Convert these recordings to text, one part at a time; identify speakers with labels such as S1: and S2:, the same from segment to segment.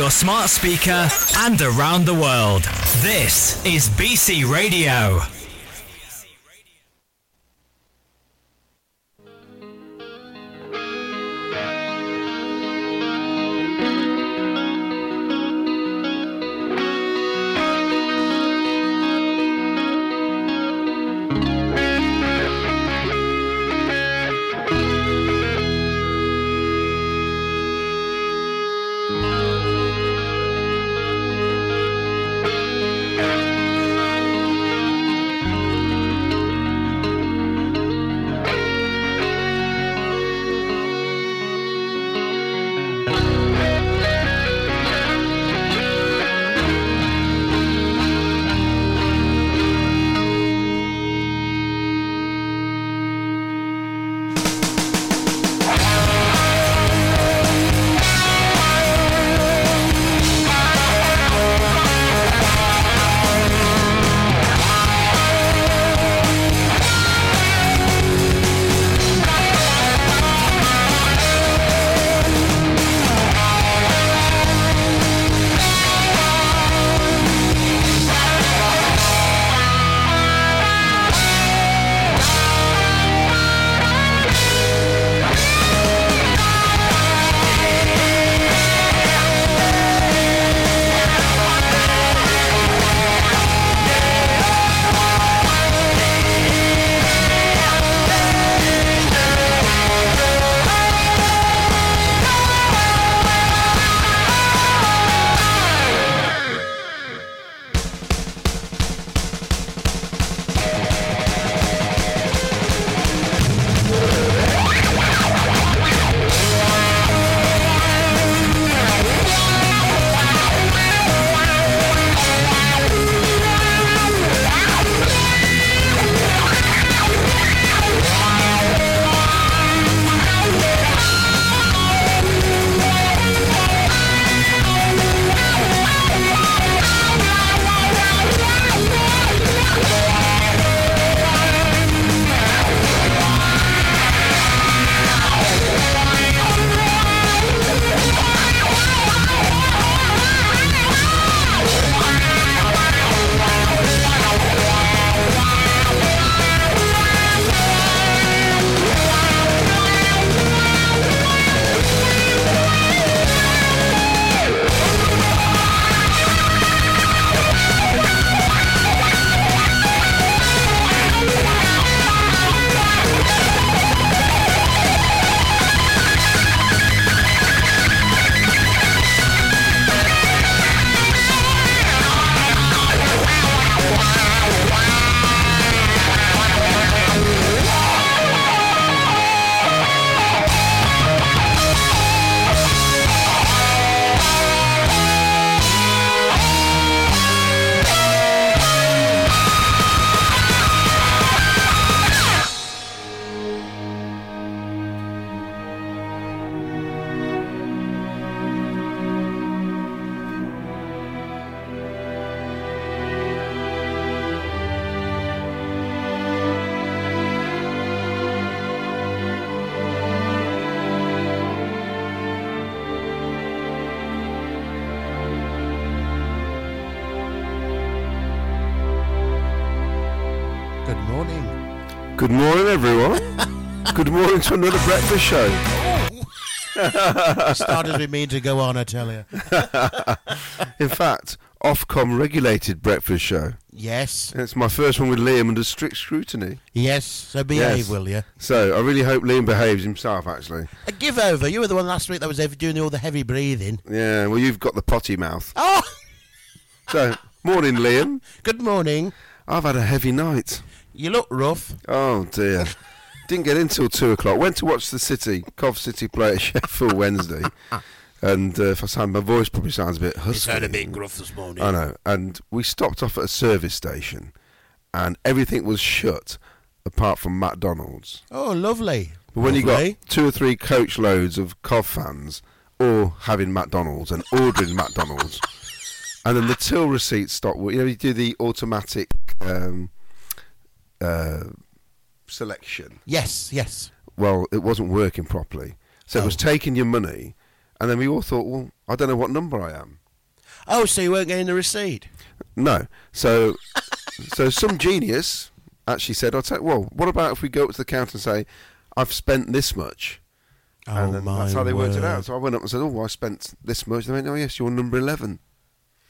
S1: your smart speaker, and around the world. This is BC Radio.
S2: Good morning
S3: to another breakfast show.
S2: Started with mean to go on, I tell you.
S3: In fact, Ofcom regulated breakfast show.
S2: Yes,
S3: It's my first one with Liam under strict scrutiny.
S2: yes. So behave,
S3: Yes.
S2: will you?
S3: So I really hope Liam behaves himself. Actually,
S2: A give over. You were the one last week that was ever doing all the heavy breathing.
S3: yeah. Well, you've got the potty mouth.
S2: Oh,
S3: So morning, Liam.
S2: good morning.
S3: I've had a heavy night.
S2: You look rough.
S3: Oh dear. Didn't get in till two o'clock. Went to watch the City, Cov City play at Sheffield Wednesday. And uh, if I sound, my voice probably sounds a bit
S2: It's
S3: husky.
S2: had a bit gruff this morning.
S3: I know. And we stopped off at a service station, and everything was shut apart from McDonald's.
S2: Oh, lovely.
S3: But when you
S2: Lovely.
S3: got two or three coach loads of Cov fans all having McDonald's and ordering McDonald's, and then the till receipt stopped. You know, you do the automatic um, uh, selection.
S2: Yes, yes.
S3: Well, it wasn't working properly, so it was
S2: Oh.
S3: taking your money And then we all thought, well, I don't know what number I am.
S2: Oh, so you weren't getting the receipt?
S3: No. So, so some genius actually said, "I'll tell. Well, what about if we go up to the counter and say, I've spent this much."
S2: Oh,
S3: and then
S2: my
S3: that's how they worked it out. So I went up and said, "Oh, I spent this much." They went, "Oh, yes, you're number 11.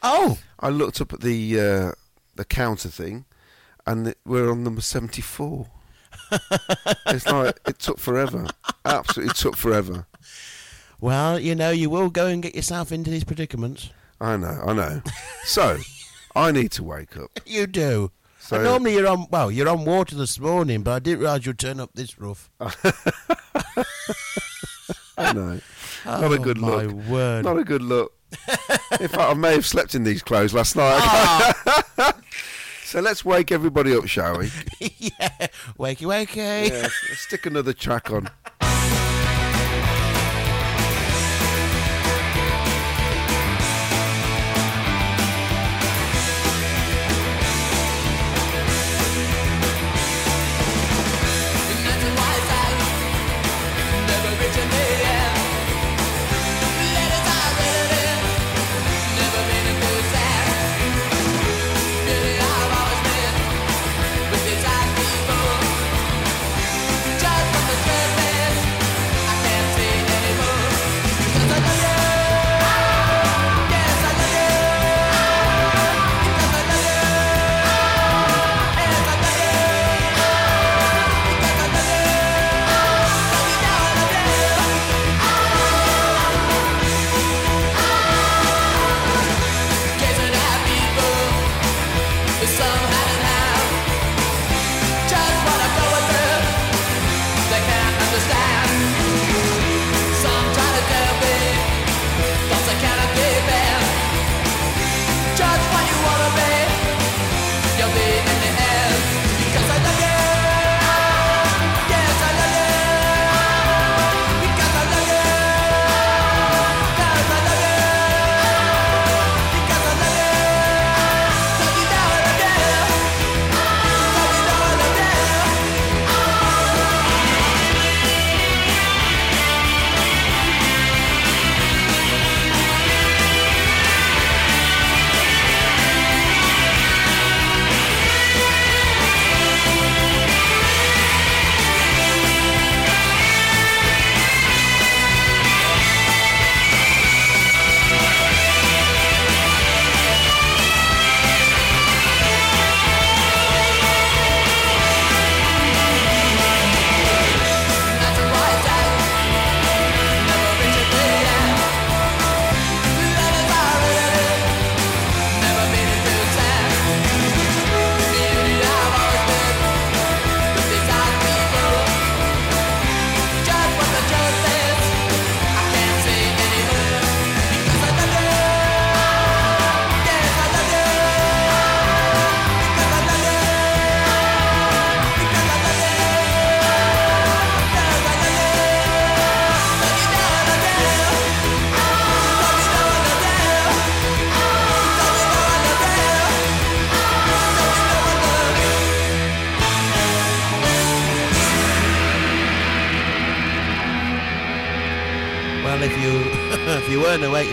S2: Oh,
S3: I looked up at the uh, the counter thing, and we're on number seventy-four. It's like it took forever. Absolutely took forever.
S2: well, you know, you will go and get yourself into these predicaments.
S3: I know, I know. So I need to wake up.
S2: You do.
S3: So-
S2: and normally you're on, well, you're on water this morning, but I didn't realise you'd turn up this rough.
S3: I know. Not a good
S2: oh, my
S3: look.
S2: word.
S3: Not a good look. In fact, I may have slept in these clothes last night.
S2: Ah.
S3: so let's wake everybody up, shall we?
S2: yeah. Wakey, wakey.
S3: Yeah, let's stick another track on.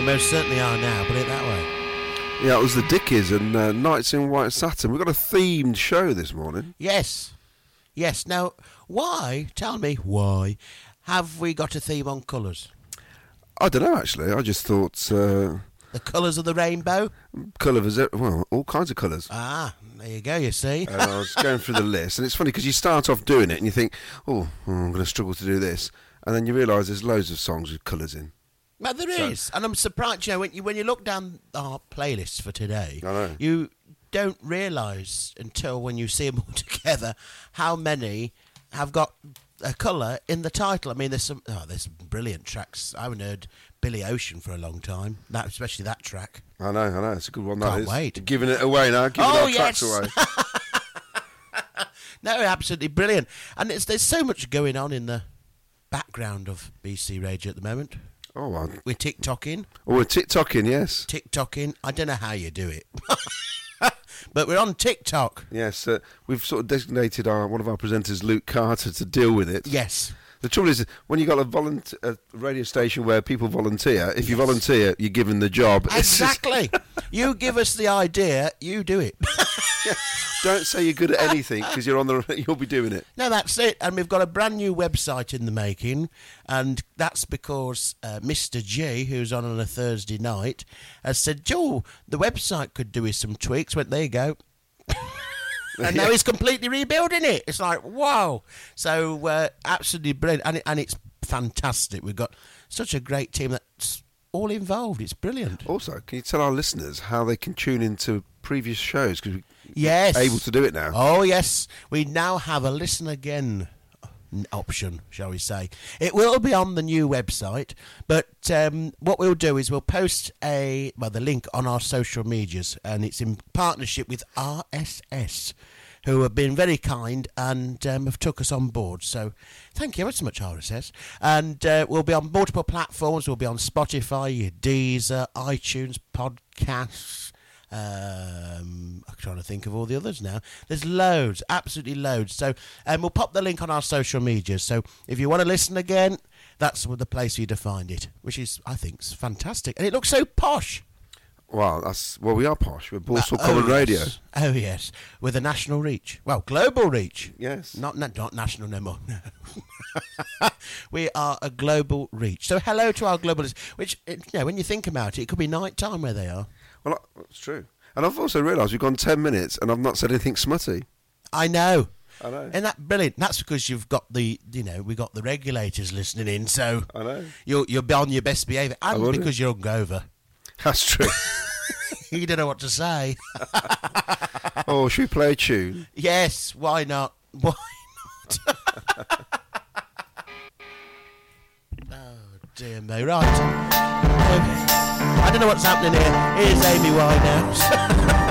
S2: most certainly are now. Put it that way.
S3: Yeah, it was the Dickies and uh, Nights in White Satin. We've got a themed show this morning.
S2: Yes, yes. Now, why? Tell me why have we got a theme on colours?
S3: I don't know, actually. I just thought uh,
S2: The colours of the rainbow.
S3: colours, well, all kinds of colours.
S2: Ah, there you go. You see.
S3: and I was going through the list, and it's funny because you start off doing it and you think, oh, oh, I'm going to struggle to do this. And then you realise there's loads of songs with colours in.
S2: Well, there is,
S3: So-
S2: and I'm surprised. You know, when you when you look down our playlists for today, you don't realise until when you see them all together how many have got a colour in the title. I mean, there's some oh, there's some brilliant tracks. I haven't heard Billy Ocean for a long time. That especially that track.
S3: I know, I know. It's a good one. that
S2: Can't
S3: is.
S2: wait.
S3: You're giving it away now. Giving
S2: Oh,
S3: our tracks
S2: yes.
S3: away.
S2: No, absolutely brilliant. And it's, there's so much going on in the background of BC Radio at the moment.
S3: Oh, well.
S2: We're TikToking,
S3: oh, we're TikToking, yes.
S2: TikToking. I don't know how you do it, but we're on TikTok.
S3: Yes, uh, we've sort of designated our one of our presenters, Luke Carter, to deal with it.
S2: Yes.
S3: The trouble is, when you've got a, volunteer, a radio station where people volunteer, if you volunteer, you're given the job.
S2: Exactly. you give us the idea, you do it.
S3: don't say you're good at anything because you're on the. You'll be doing it.
S2: No, that's it. And we've got a brand new website in the making, and that's because uh, Mr. G, who's on on a Thursday night, has said, Joe, the website could do with some tweaks. Went, there you go. And now he's completely rebuilding it. It's like, wow. So, uh, absolutely brilliant. And, it, and it's fantastic. We've got such a great team that's all involved. It's brilliant.
S3: Also, can you tell our listeners how they can tune into previous shows because
S2: Yes.
S3: we're able to do it now?
S2: Oh, yes. We now have a listen again option, shall we say. It will be on the new website, but um, what we'll do is we'll post a well the link on our social medias, and it's in partnership with RSS, who have been very kind and um, have took us on board. So thank you ever so much, RSS. And uh, we'll be on multiple platforms. We'll be on Spotify, Deezer, iTunes, podcasts. Um, I'm trying to think of all the others now. There's loads, absolutely loads. So, um, we'll pop the link on our social media. So, if you want to listen again, that's the place for you to find it, which is, I think, fantastic, and it looks so posh.
S3: Well, that's well, we are posh. We're Borsal
S2: Uh,
S3: Common
S2: oh,
S3: Radio.
S2: yes. Oh yes, with a national reach. Well, global reach.
S3: Yes.
S2: Not na- not national no more. No. we are a global reach. So hello to our globalists. Which you know, when you think about it, it could be night time where they are.
S3: Well, I- that's true. And I've also realised we've gone ten minutes and I've not said anything smutty.
S2: I know.
S3: I know.
S2: And that brilliant. That's because you've got the you know we got the regulators listening in, so
S3: I know.
S2: you're you're on your best behaviour, and because you're hungover,
S3: That's true.
S2: he don't know what to say.
S3: oh, should we play a tune?
S2: yes, why not? Why not? oh dear me, right. Okay. I don't know what's happening here. Here's Amy Winehouse.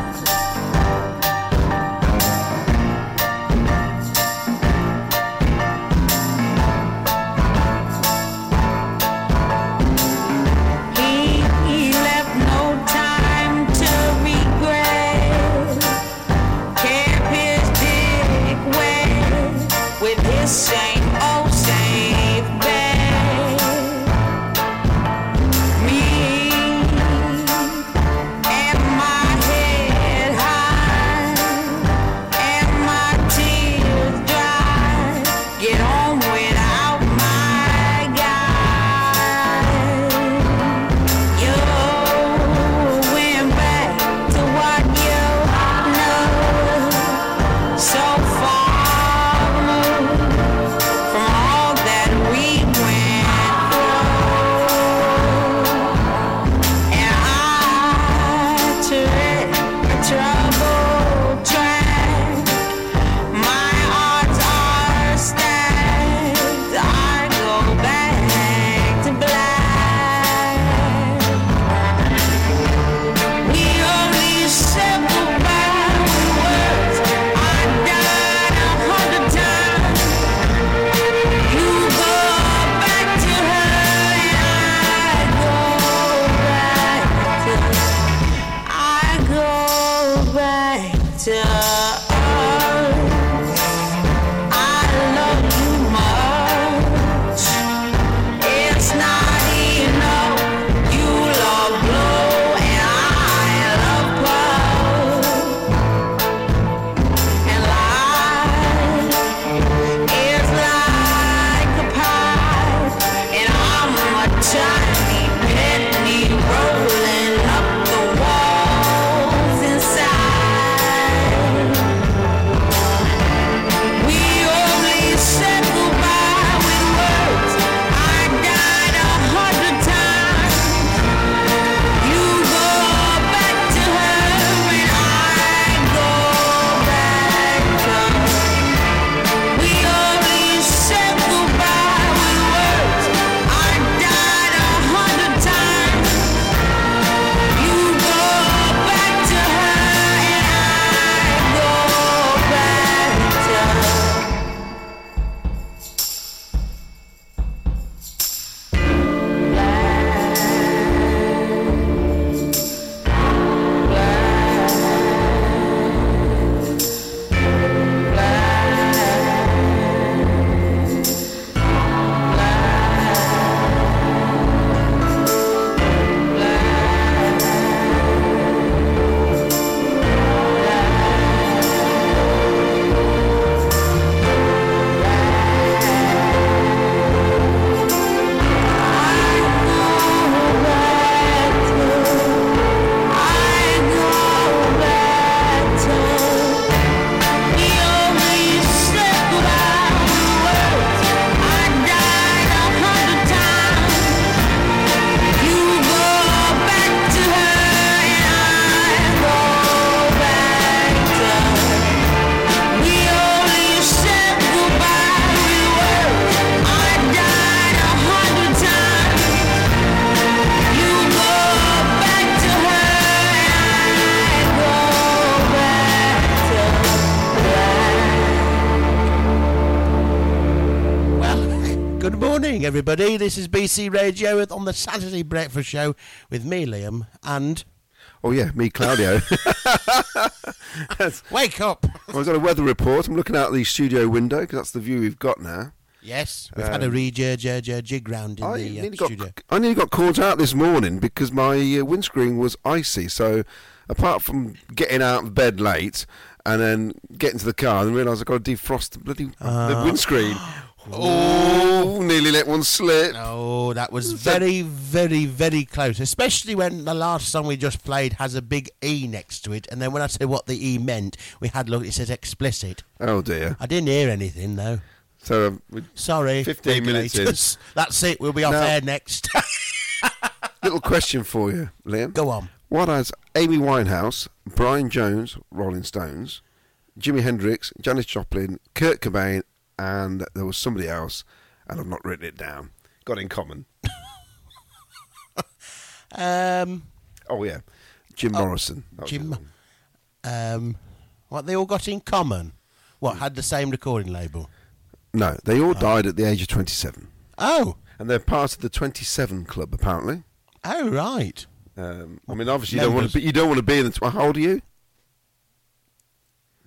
S2: Everybody. This is BC Radio with- on the Saturday Breakfast Show with me, Liam, and
S3: Oh yeah, me, Claudio.
S2: wake up.
S3: I've got a weather report. I'm looking out the studio window because that's the view we've got now.
S2: Yes, we've had a rejig jig, jig round in
S3: I
S2: the uh,
S3: got,
S2: studio.
S3: I nearly got caught out this morning because my uh, windscreen was icy. So apart from getting out of bed late and then getting to the car and realise I've got to defrost the bloody
S2: Uh.
S3: the windscreen. Oh, nearly let one slip.
S2: Oh, that was very, very, very close. Especially when the last song we just played has a big E next to it, and then when I said what the E meant, we had look. It says explicit.
S3: Oh dear.
S2: I didn't hear anything though.
S3: So um, we-
S2: Sorry.
S3: 15 minutes in.
S2: regulators. That's it. We'll be off
S3: Now-
S2: air next.
S3: little question for you, Liam.
S2: Go on.
S3: What has Amy Winehouse, Brian Jones, Rolling Stones, Jimi Hendrix, Janis Joplin, Kurt Cobain, and there was somebody else, and I've not written it down, got in common?
S2: Um,
S3: Oh yeah, Jim Morrison.
S2: Jim. um, what they all got in common? What had the same recording label?
S3: No, they all died at the age of twenty-seven.
S2: Oh.
S3: and they're part of the twenty-seven club apparently.
S2: oh right.
S3: Um, I mean, obviously you don't want to be. You don't want to be in the. How old are you?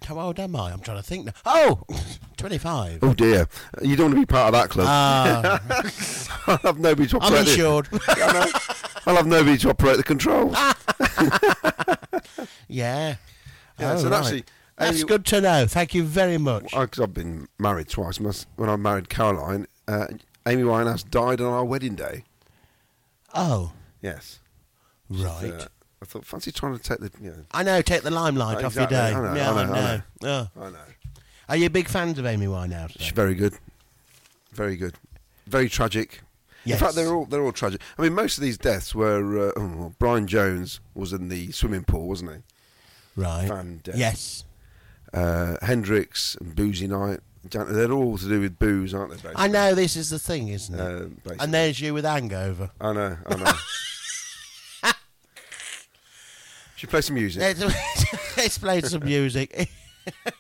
S2: How old am I? I'm trying to think now. Oh, 25.
S3: Oh dear, you don't want to be part of that club.
S2: Ah,
S3: I'll have nobody to operate. I'm the-
S2: insured.
S3: I'll have nobody to operate the controls.
S2: yeah.
S3: Yeah,
S2: Oh,
S3: so
S2: right.
S3: actually,
S2: That's
S3: Amy-
S2: good to know. Thank you very much.
S3: Cause I've been married twice. Must- When I married Caroline, uh, Amy Winehouse died on our wedding day.
S2: Oh,
S3: Yes.
S2: right.
S3: Uh, I thought, fancy trying to take the. You know,
S2: I know. Take the limelight off your day.
S3: I know,
S2: yeah,
S3: I know, I
S2: Oh.
S3: I know.
S2: Are you big fans of Amy Winehouse?
S3: She's very good. Very good. Very tragic.
S2: Yes.
S3: In fact, they're all they're all tragic. I mean, most of these deaths were. Uh, oh, well, Brian Jones was in the swimming pool, wasn't he?
S2: Right.
S3: Fan death.
S2: Yes.
S3: Uh, Hendrix and Boozy Night. They're all to do with booze, aren't they? Basically?
S2: I know this is the thing, isn't it?
S3: Uh,
S2: and there's you with hangover.
S3: I know. I know. Should play some music?
S2: Let's, let's play some music.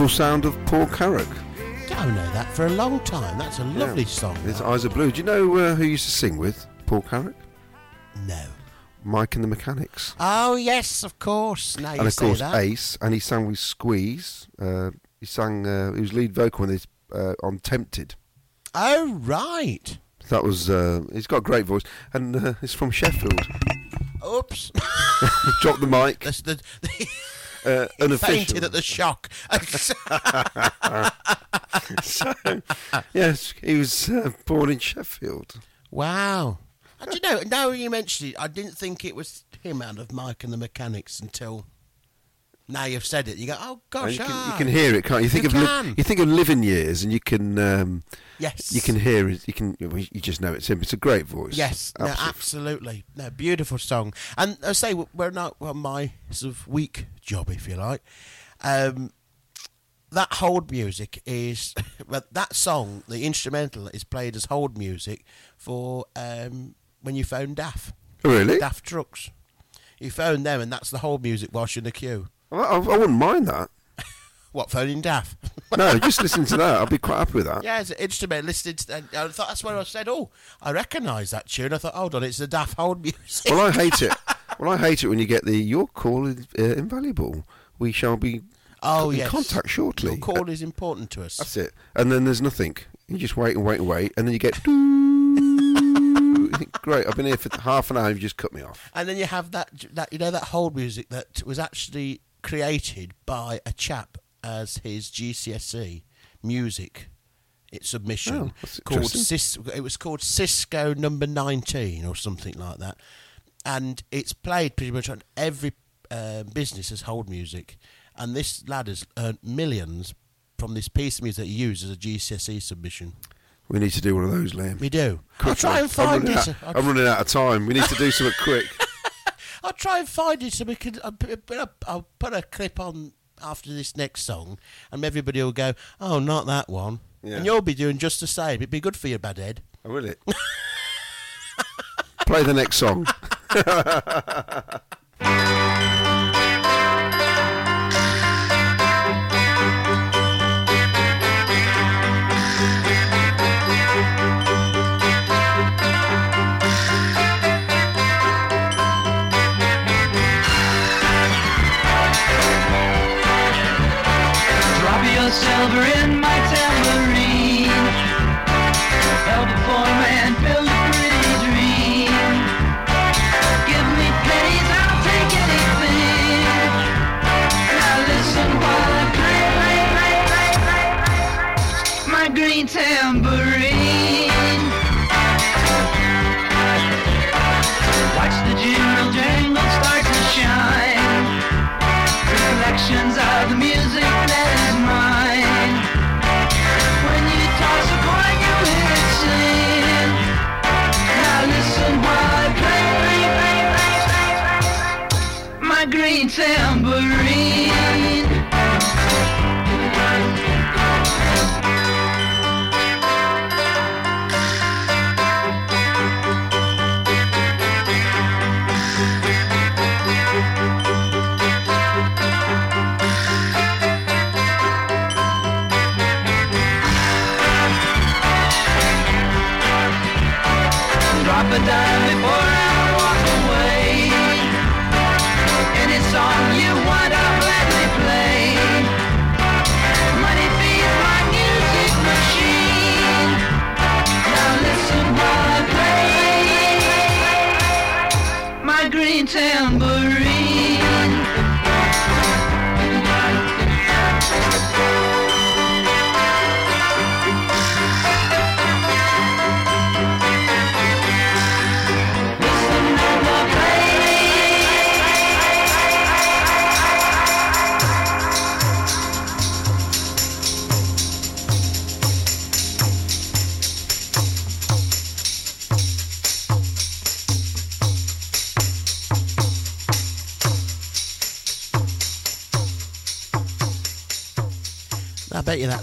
S3: wonderful sound of Paul Carrack.
S2: Don't know that for a long time. That's a lovely song.
S3: His eyes are blue. Do you know uh, who used to sing with Paul Carrack?
S2: No.
S3: Mike and the Mechanics.
S2: Oh yes, of course. Now you
S3: and of course
S2: that.
S3: Ace, and he sang with Squeeze. Uh, he sang. Uh, he was lead vocal on, his, uh, on Tempted.
S2: Oh right.
S3: That was. Uh, he's got a great voice, and uh, he's from Sheffield.
S2: Oops.
S3: Dropped the mic.
S2: That's the,
S3: Uh, unofficial.
S2: fainted at the shock.
S3: so, yes, he was uh, born in Sheffield.
S2: wow. I And you know, now you mentioned it, I didn't think it was him out of Mike and the Mechanics until now you've said it. You go, oh gosh,
S3: you, can,
S2: ah.
S3: you can hear it, can't you? You think
S2: You
S3: of li- you think of living years, and you can um,
S2: Yes.
S3: you can hear it. You can you just know it's him. It's a great voice.
S2: Yes, no,
S3: Absolutely.
S2: absolutely. No, beautiful song. And I say we're not on my sort of week job, if you like. Um, that hold music is well, that song. The instrumental is played as hold music for um, when you phone DAF,
S3: Oh, really?
S2: DAF trucks. You phone them, and that's the hold music whilst you're in the queue.
S3: I, I, I wouldn't mind that.
S2: What phoning DAF?
S3: No, just listen to that. I'd be quite happy with that.
S2: yeah, it's an instrument listening to. that, I thought that's when I said, "Oh, I recognise that tune." I thought, "Hold on, it's the DAF hold music."
S3: Well, I hate it. Well, I hate it when you get the your call is uh, invaluable. We shall be
S2: Oh
S3: in
S2: yes,
S3: contact shortly.
S2: Your call is important to us.
S3: That's it. And then there's nothing. You just wait and wait and wait, and then you get. Great, I've been here for half an hour. You've just cut me off.
S2: And then you have that that you know that hold music that was actually created by a chap as his GCSE music its submission
S3: Oh,
S2: called. Cis, it was called Cisco number 19 or something like that and it's played pretty much on every uh, business as hold music and this lad has earned millions from this piece of music that he used as a GCSE submission
S3: We need to do one of those, Liam.
S2: we do I'll try and
S3: I'm
S2: find it
S3: out- I'm running out of time. We need to do something quick.
S2: I'll try and find it so we can. I'll put, a, I'll put a clip on after this next song, and everybody will go, "Oh, not that one,"
S3: Yeah.
S2: and you'll be doing just the same. It'd be good for your bad head.
S3: Oh, will it? Play the next song.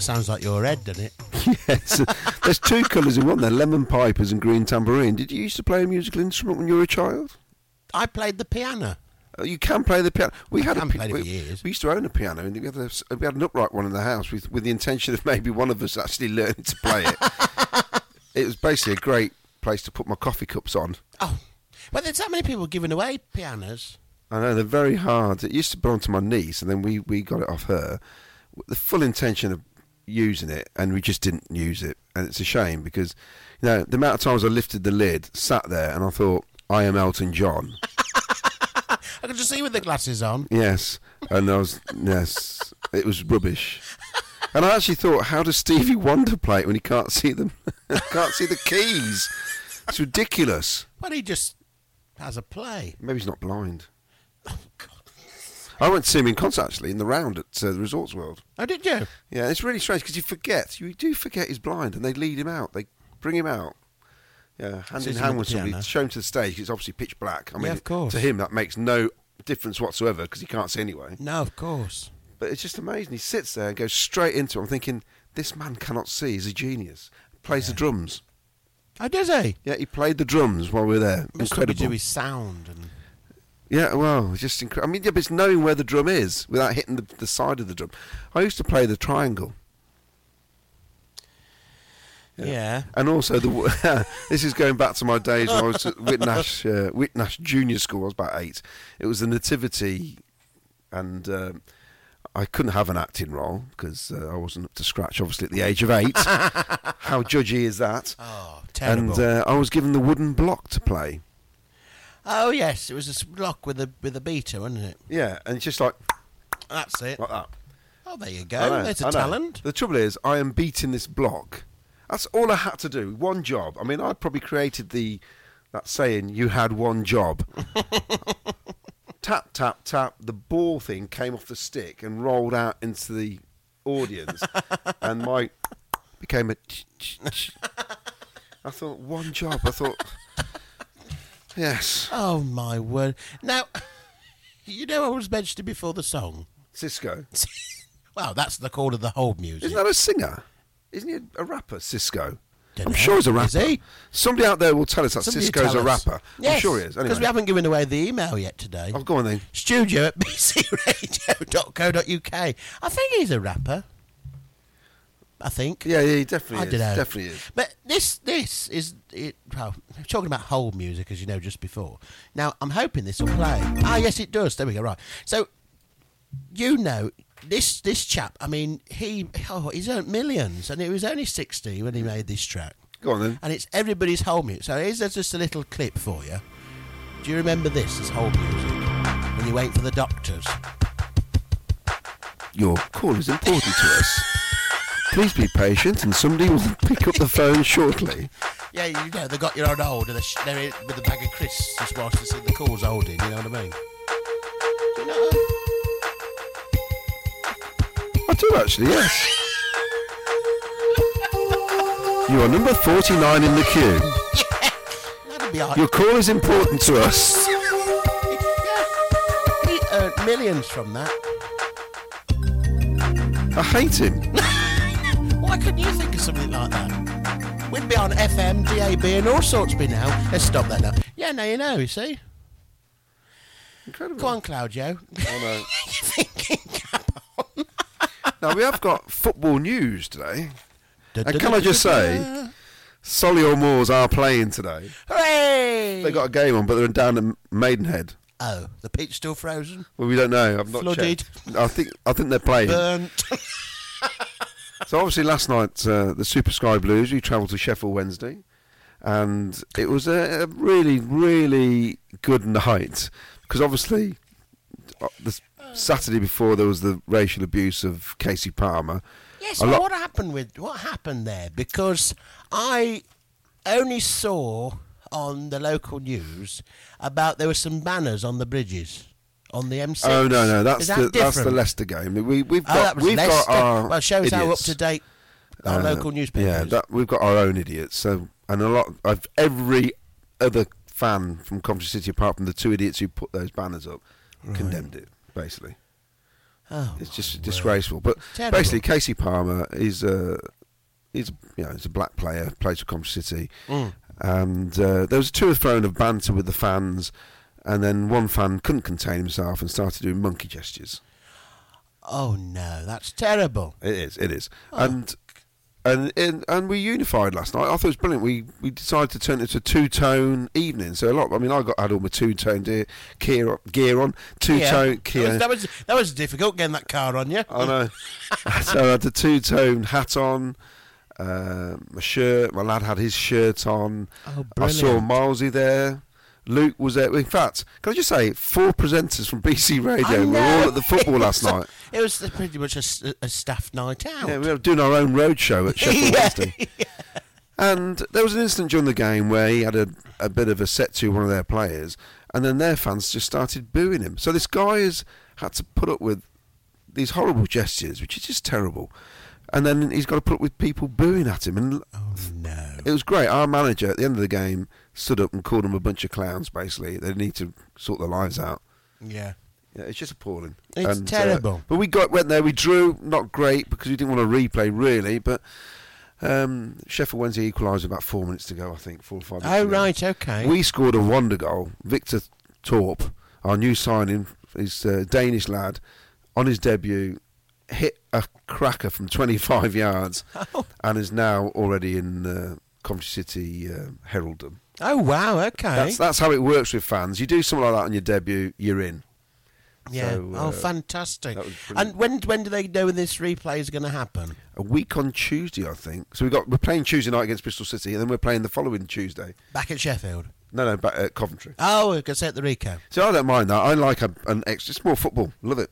S2: sounds like your head, doesn't it?
S3: yes. There's two colours in one there lemon pipers and green tambourine. Did you used to play a musical instrument when you were a child?
S2: I played the piano.
S3: Uh, You can play the piano. We had a
S2: haven't
S3: pi-
S2: played it for
S3: we,
S2: years.
S3: we used to own a piano, and we had, a, we had an upright one in the house with, with the intention of maybe one of us actually learning to play it. it was basically a great place to put my coffee cups on.
S2: Oh, well, there's that many people giving away pianos.
S3: I know they're very hard. It used to belong to my niece, and then we, we got it off her. with The full intention of using it, and we just didn't use it, and it's a shame because, you know, the amount of times I lifted the lid, sat there, and I thought, I am Elton John.
S2: I could just see with the glasses on.
S3: Yes, and I was yes, it was rubbish. And I actually thought, how does Stevie Wonder play it when he can't see them? can't see the keys. It's ridiculous.
S2: But he just has a play.
S3: Maybe he's not blind. I went to see him in concert actually in the round at uh, the Resorts World.
S2: Oh, did you?
S3: Yeah, it's really strange because you forget, you do forget he's blind, and they lead him out. They bring him out. Yeah, hand in hand with somebody, show him to the stage. It's obviously pitch black. I
S2: Yeah,
S3: mean,
S2: of course.
S3: to him that makes no difference whatsoever because he can't see anyway.
S2: No, of course.
S3: But it's just amazing. He sits there and goes straight into it. I'm thinking, this man cannot see. He's a genius. Plays the drums.
S2: Oh, does he?
S3: Yeah, he played the drums while we were there. Incredible.
S2: do his sound and.
S3: Yeah, well, just incredible. I mean, yeah, but it's knowing where the drum is without hitting the, the side of the drum. I used to play the triangle.
S2: Yeah.
S3: And also, the this is going back to my days when I was at Whitnash, uh, Whitnash Junior School. I was about eight. It was the Nativity, and um, I couldn't have an acting role because uh, I wasn't up to scratch, obviously, at the age of eight. How judgy is that?
S2: Oh, terrible.
S3: and uh, I was given the wooden block to play.
S2: Oh, yes, it was a block with a with a beater, wasn't it?
S3: Yeah, and it's just like
S2: That's it.
S3: like that.
S2: Oh, there you go.
S3: know,
S2: There's a talent.
S3: The trouble is, I am beating this block. That's all I had to do. One job. I mean, I probably created the that saying, "You had one job." tap tap tap. The ball thing came off the stick and rolled out into the audience, and my became a. I thought one job. I thought, yes,
S2: Oh my word! Now, you know I was mentioned before the song.
S3: Cisco.
S2: Well, that's the call of the whole music.
S3: Isn't that a singer? Isn't he a rapper, Cisco?
S2: Dunno.
S3: I'm sure he's a
S2: Is
S3: rapper.
S2: he?
S3: Somebody out there will tell us that
S2: Somebody
S3: Cisco's
S2: tell
S3: a
S2: us.
S3: rapper.
S2: Yes,
S3: I'm sure he is.
S2: Because
S3: Anyway.
S2: we haven't given away the email yet today.
S3: Oh, go on then.
S2: Studio at bcradio.co.uk. I think he's a rapper. I think.
S3: Yeah, yeah, he definitely
S2: I
S3: is.
S2: don't know.
S3: Definitely is.
S2: But this this is it. Well, I'm talking about whole music, as you know, just before. Now, I'm hoping this will play. Ah, yes, it does. There we go. Right. So, you know, this this chap. I mean, he oh, he's earned millions, and he was only 60 when he made this track.
S3: Go on then.
S2: And it's everybody's whole music. So here's just a little clip for you. Do you remember this as whole music? When you wait for the doctors.
S3: Your call is important to us. Please be patient, and somebody will pick up the phone shortly.
S2: Yeah, you know, they got your on hold and they're, they're in with a bag of crisps just whilst they see the calls holding, you know what I mean? Do you know that?
S3: I do actually, yes. You are number 49 in the queue.
S2: That'd be
S3: Your call is important to us.
S2: yeah. He earned millions from that.
S3: I hate him.
S2: Why couldn't you think of something like that? We'd be on FM, DAB and all sorts by now. Let's stop that now. Yeah, now you know, you see.
S3: Incredible.
S2: Go on, Claudio.
S3: I know.
S2: Thinking cap on.
S3: Now, we have got football news today. And can I just say, Solihull Moors are playing today.
S2: Hooray!
S3: They got a game on, but they're down at Maidenhead.
S2: Oh, the pitch still frozen?
S3: Well, we don't know. I've not
S2: Flooded.
S3: checked. I think I think they're playing.
S2: Burnt.
S3: So obviously last night uh, the Super Sky Blues we travelled to Sheffield Wednesday, and it was a, a really really good night because obviously uh, the Saturday before there was the racial abuse of Kasey Palmer.
S2: Yes, well,
S3: lot-
S2: what happened with what happened there? Because I only saw on the local news about there were some banners on the bridges on the M6.
S3: Oh no no that's
S2: that
S3: the that's the? Leicester game. We we've
S2: Oh,
S3: got
S2: that was
S3: we've
S2: Leicester.
S3: got our
S2: well, shows how up to date our
S3: Uh,
S2: local newspapers.
S3: Yeah, that, we've got our own idiots. So and a lot of every other fan from Coventry City, apart from the two idiots who put those banners up, condemned it basically.
S2: oh,
S3: It's just disgraceful. But basically, Kasey Palmer is a he's you know he's a black player, plays for Coventry City,
S2: Mm.
S3: and uh, there was a and fro of banter with the fans. And then one fan couldn't contain himself and started doing monkey gestures.
S2: Oh no, that's terrible.
S3: It is, it is, and. And, and and we unified last night. I thought it was brilliant. We we decided to turn it to two tone evening. So a lot. I mean, I got had all my two tone gear, gear gear on. Two tone
S2: That was, that was that was difficult getting that car on you.
S3: I know. so I had the two tone hat on, uh, my shirt. My lad had his shirt on.
S2: Oh, brilliant.
S3: I saw. Milesy there. Luke was there. In fact, can I just say, four presenters from BC Radio were all at the football last
S2: a-
S3: night.
S2: It was pretty much a staff night out.
S3: Yeah, we were doing our own road show at Sheffield
S2: Yeah,
S3: Wednesday. And there was an incident during the game where he had a, a bit of a set to one of their players, and then their fans just started booing him. So this guy has had to put up with these horrible gestures, which is just terrible. And then he's got to put up with people booing at him. And
S2: Oh no.
S3: It was great. Our manager at the end of the game stood up and called them a bunch of clowns, basically. They need to sort their lives out.
S2: Yeah.
S3: Yeah, it's just appalling.
S2: It's
S3: uh,
S2: terrible.
S3: but we got went there. We drew, not great because we didn't want to replay really. But um, Sheffield Wednesday equalised about four minutes to go. I think four or five. minutes
S2: Oh right, okay.
S3: We scored a wonder goal. Victor Torp, our new signing, is a Danish lad, on his debut, hit a cracker from 25 yards,
S2: Oh.
S3: and is now already in uh, Coventry City uh, Heraldom.
S2: oh wow, okay.
S3: That's that's how it works with fans. You do something like that on your debut, you're in.
S2: yeah.
S3: so,
S2: oh,
S3: uh,
S2: fantastic.
S3: was brilliant.
S2: And when when do they know when this replay is going to happen?
S3: a week on Tuesday, I think. So we got we're playing Tuesday night against Bristol City, and then we're playing the following Tuesday.
S2: Back at Sheffield.
S3: No, no, back at Coventry.
S2: Oh, I can say at the Ricoh.
S3: So I don't mind that. I like a, an extra. It's more football. Love it.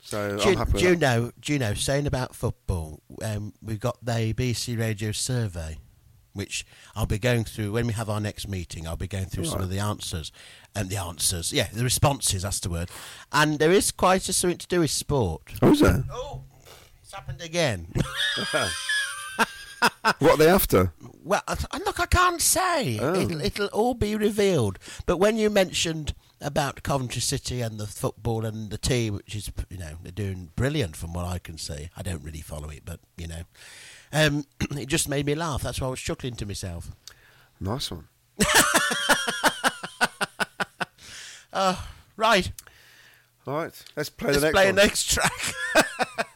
S3: So
S2: Do,
S3: I'm happy. With
S2: do you know? Do you know? Saying about football, um, we've got the BC Radio survey, which I'll be going through when we have our next meeting. I'll be going through some of the answers and the answers. Yeah, the responses. That's the word. And there is quite a something to do with sport.
S3: Oh, is there?
S2: Oh, it's happened again.
S3: What are they after?
S2: Well, look, I can't say.
S3: Oh.
S2: It'll, it'll all be revealed. But when you mentioned about Coventry City and the football and the team, which is, you know, they're doing brilliant from what I can see. I don't really follow it, but, you know, um, it just made me laugh. That's why I was chuckling to myself.
S3: Nice one.
S2: Right,
S3: All right, let's play
S2: let's
S3: the next
S2: play
S3: one.
S2: next track.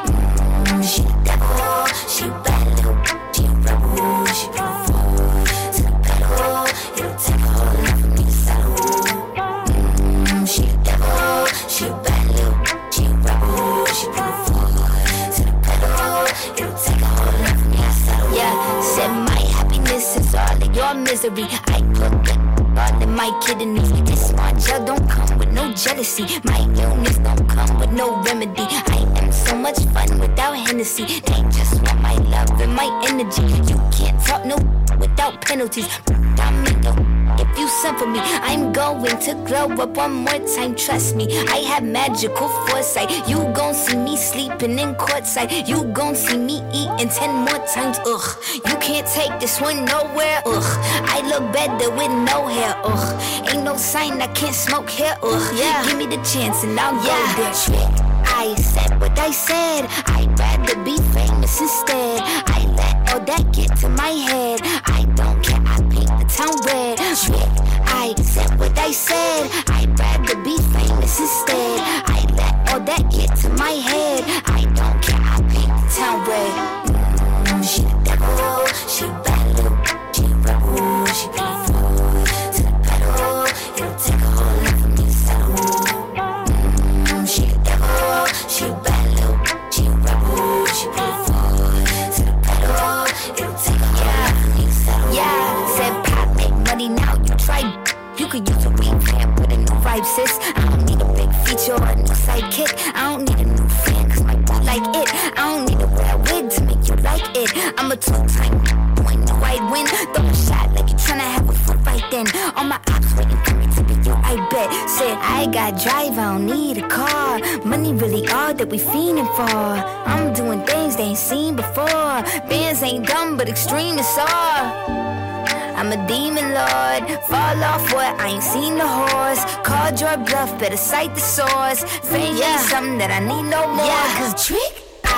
S4: Misery. I the all in my kidneys. This smart gel don't come with no jealousy. My illness don't come with no remedy. I am so much fun without Hennessy. They just want my love and my energy. You can't talk no without penalties. I'm mental. If you send for me, I'm going to glow up one more time. Trust me, I have magical foresight. You gon' see me sleeping in courtside. You gon' see me eating ten more times. Ugh, you can't take this one nowhere. Ugh, I look better with no hair. Ugh, ain't no sign I can't smoke here. Ugh, yeah, give me the chance and I'll go there. I said what I said. I'd rather be famous instead. I let all that get to my head. I don't care. I paint the town red. Shit. I said what I said. I'd rather be famous instead. I let all that get to my head. I don't care. I paint the town red. Mm, she the devil. She A two-time boy, no I win. Throw a shot like you tryna have a foot fight then. All my ops waiting for me to be you, I bet. Said I got drive, I don't need a car. Money really all that we fiending for. I'm doing things they ain't seen before. Bands ain't dumb, but extreme is all. I'm a demon lord. Fall off what? I ain't seen the horse. Called your bluff, better cite the source. Fame
S5: Yeah.
S4: ain't something that I need no more.
S5: Yeah.
S4: Cause trick,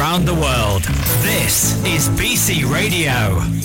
S1: Around the world. This is BC Radio.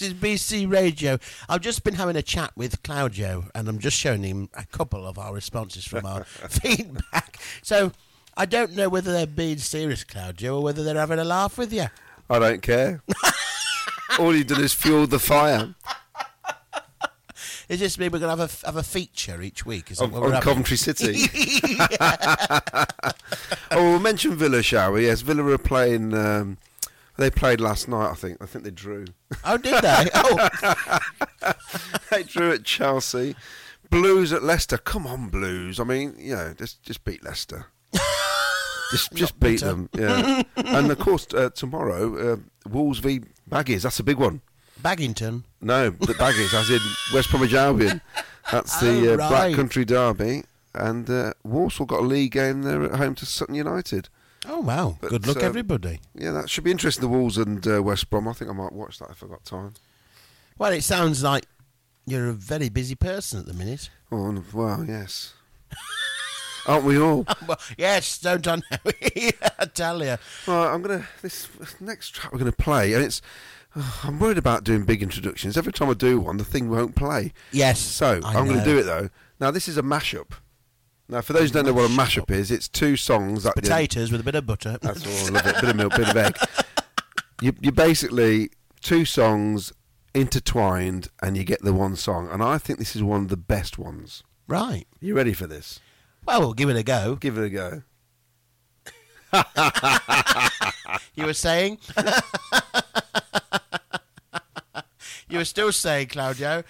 S2: This is BC Radio. I've just been having a chat with Claudio, and I'm just showing him a couple of our responses from our feedback. So I don't know whether they're being serious, Claudio, or whether they're having a laugh with you.
S3: I don't care. All you did is fuel the fire
S2: Is this mean we're going to have a have a feature each week? Is that
S3: of,
S2: what we're
S3: of
S2: having?
S3: Coventry City. oh, we'll mention Villa, shall we? Yes, Villa are playing. Um, they played last night, I think. I think they drew.
S2: Oh, did they? Oh,
S3: they drew at Chelsea. Blues at Leicester. Come on, Blues. I mean, you know, just just beat Leicester. just just
S2: Not
S3: beat them. Yeah. and of course, uh, tomorrow, uh, Wolves v Baggies. That's a big one.
S2: Baggington.
S3: No, the Baggies, as in West Bromwich Albion. That's the
S2: Oh,
S3: uh,
S2: right.
S3: Black Country Derby. And uh, Walsall got a league game there at home to Sutton United.
S2: Oh wow!
S3: But,
S2: Good luck,
S3: um,
S2: everybody.
S3: Yeah, that should be interesting. The Wolves and uh, West Brom. I think I might watch that if I got time.
S2: Well, it sounds like you're a very busy person at the minute.
S3: Oh, well, yes. Aren't we all?
S2: Well, yes, don't I know? I tell you.
S3: Right, I'm gonna this next track we're gonna play, and it's. I'm worried about doing big introductions. Every time I do one, the thing won't play.
S2: Yes.
S3: So
S2: I
S3: I'm going to do it though. Now this is a mashup. Now, for those who don't know what a mashup is, it's two songs that
S2: Potatoes with a bit of butter.
S3: That's all. Love it. Bit of milk, bit of egg. You you basically two songs intertwined, and you get the one song. And I think this is one of the best ones.
S2: Right.
S3: You ready for this?
S2: Well, we'll give it a go.
S3: Give it a go.
S2: You were saying? you were still saying, Claudio.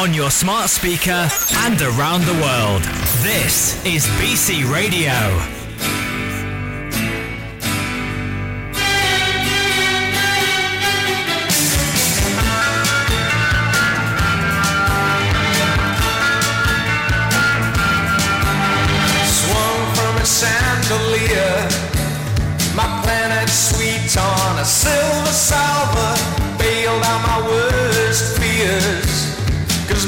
S1: On your smart speaker, and around the world. This is BC Radio.
S6: Swung from a chandelier, my planet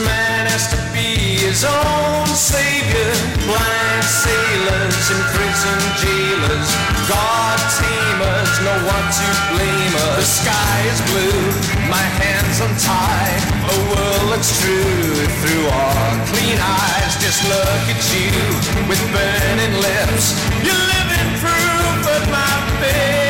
S6: man has to be his own savior. Blind sailors and prison jailers, God tamers know what to blame us. The sky is blue, my hands untied. A world looks true through our clean eyes. Just look at you with burning lips. You're living proof at my fingertips.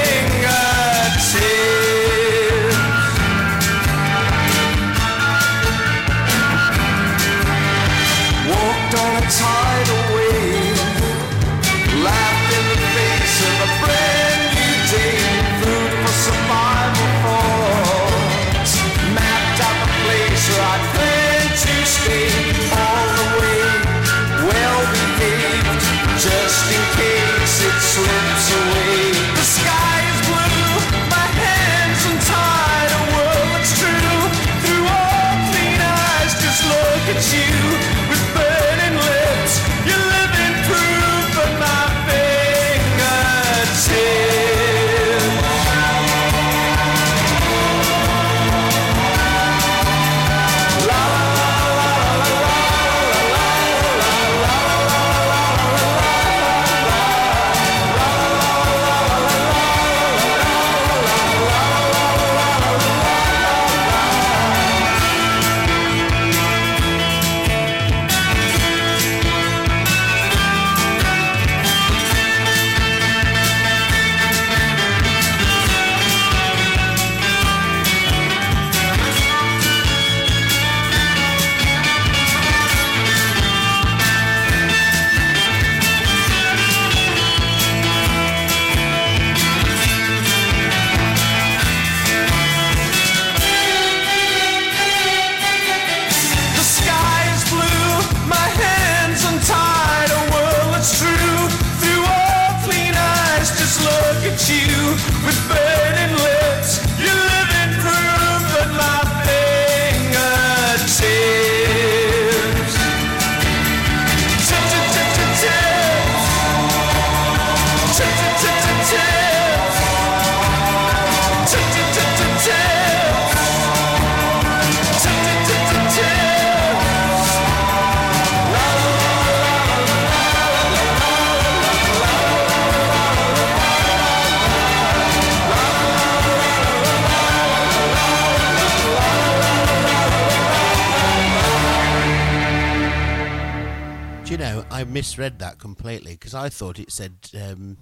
S2: Misread that completely because I thought it said um,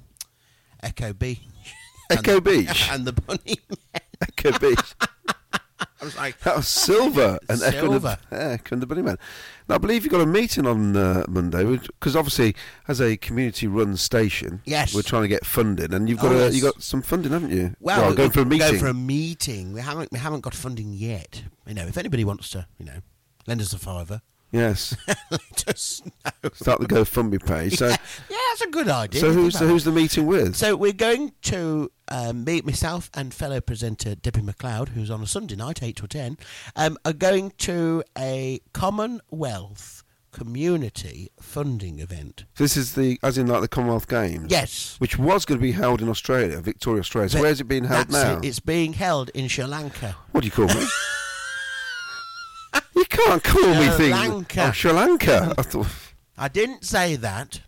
S2: Echo Beach.
S3: Echo
S2: and,
S3: Beach?
S2: And the bunny.
S3: Echo Beach.
S2: I was like,
S3: That was Silver and Echo and the, Echo and the Bunnyman. Now, I believe you've got a meeting on uh, Monday because obviously, as a community-run station,
S2: Yes.
S3: we're trying to get funding, and you've got
S2: Oh,
S3: a,
S2: yes.
S3: you got some funding, haven't you?
S2: well,
S3: going for a meeting.
S2: Going for a meeting. We haven't we haven't got funding yet. You know, if anybody wants to, you know, lend us a fiver,
S3: yes, start the GoFundMe page. So,
S2: yeah, that's a good idea.
S3: so who's the, who's the meeting with?
S2: So we're going to um, meet myself and fellow presenter Debbie McLeod, who's on a Sunday night, eight to ten, um, are going to a Commonwealth community funding event.
S3: this is the, as in like the Commonwealth Games.
S2: Yes.
S3: Which was going to be held in Australia, Victoria, Australia. So where's it being held now?
S2: it. It's being held in Sri Lanka.
S3: What do you call me? can't call me
S2: Sri
S3: things.
S2: Lanka.
S3: Oh, Sri Lanka. I thought.
S2: I didn't say that.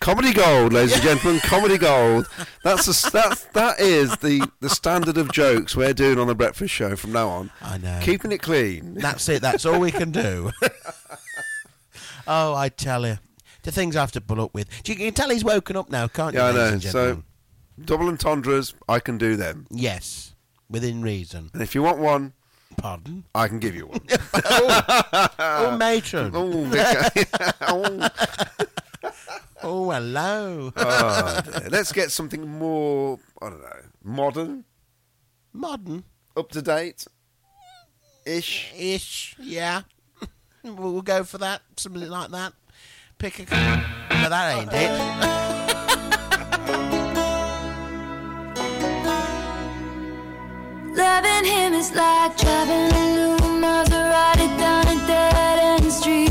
S3: Comedy gold, ladies and gentlemen. Comedy gold. That's a, that's that is the the standard of jokes we're doing on the breakfast show from now on.
S2: I know.
S3: Keeping it clean.
S2: That's it. That's all we can do. oh, I tell you. The things I have to pull up with. You can tell he's woken up now, can't you?
S3: Yeah, I know. So double entendres, I can do them.
S2: yes, within reason.
S3: And if you want one,
S2: pardon?
S3: I can give you one.
S2: oh, oh, matron.
S3: Oh, Vicar. oh.
S2: oh, hello.
S3: Oh. Let's get something more, I don't know, modern,
S2: Modern.
S3: up to date ish.
S2: Ish. Yeah. we'll go for that. Something like that. Pick a. No, that ain't it.
S7: Loving him is like driving a new Maserati down a dead end street.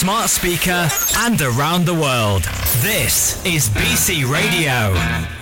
S1: smart speaker, and around the world. This is BC Radio.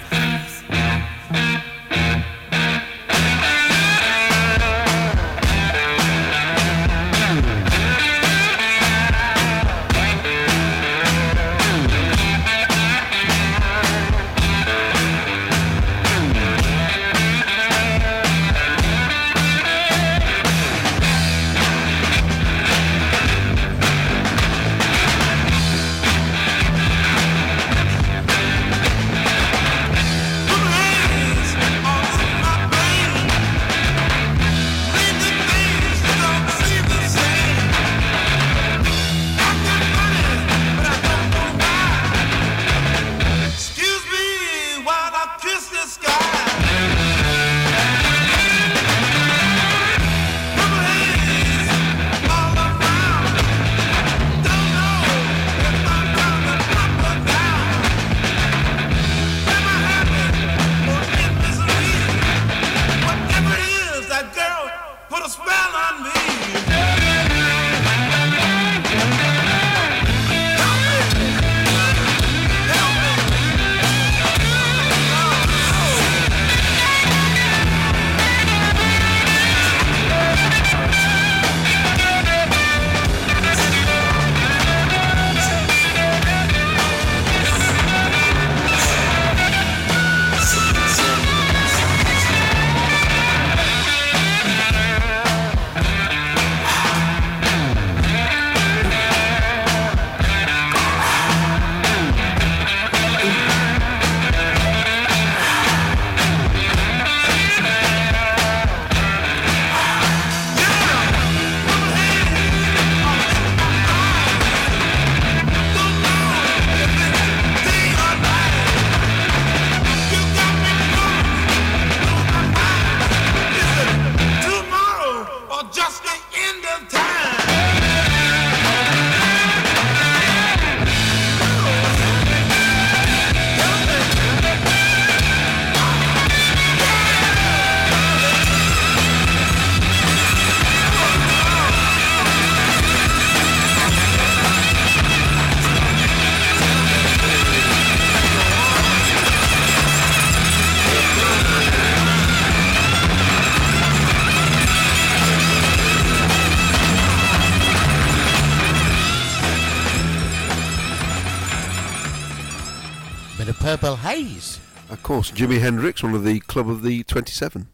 S3: Course, Jimi Hendrix, one of the Club of the 27.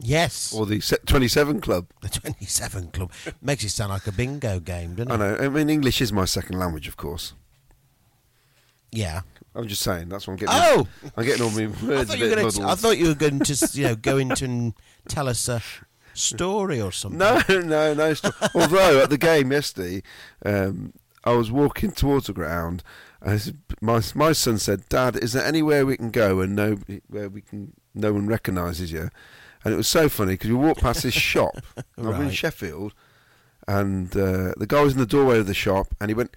S2: Yes.
S3: Or the 27 Club.
S2: The 27 Club. Makes it sound like a bingo game, doesn't it?
S3: I know. I mean, English is my second language, of course.
S2: Yeah.
S3: I'm just saying. That's what I'm getting.
S2: Oh!
S3: I'm getting all my
S2: I
S3: words
S2: thought,
S3: a
S2: you were
S3: bit
S2: gonna t- I thought you were going to, you know, go into and tell us a story or something.
S3: No, no, no. st- Although at the game yesterday, um, I was walking towards the ground, I said- my my son said, "Dad, is there anywhere we can go and no where we can no one recognises you?" And it was so funny because we walked past this shop. and I'm in Sheffield, and uh, the guy was in the doorway of the shop, and he went,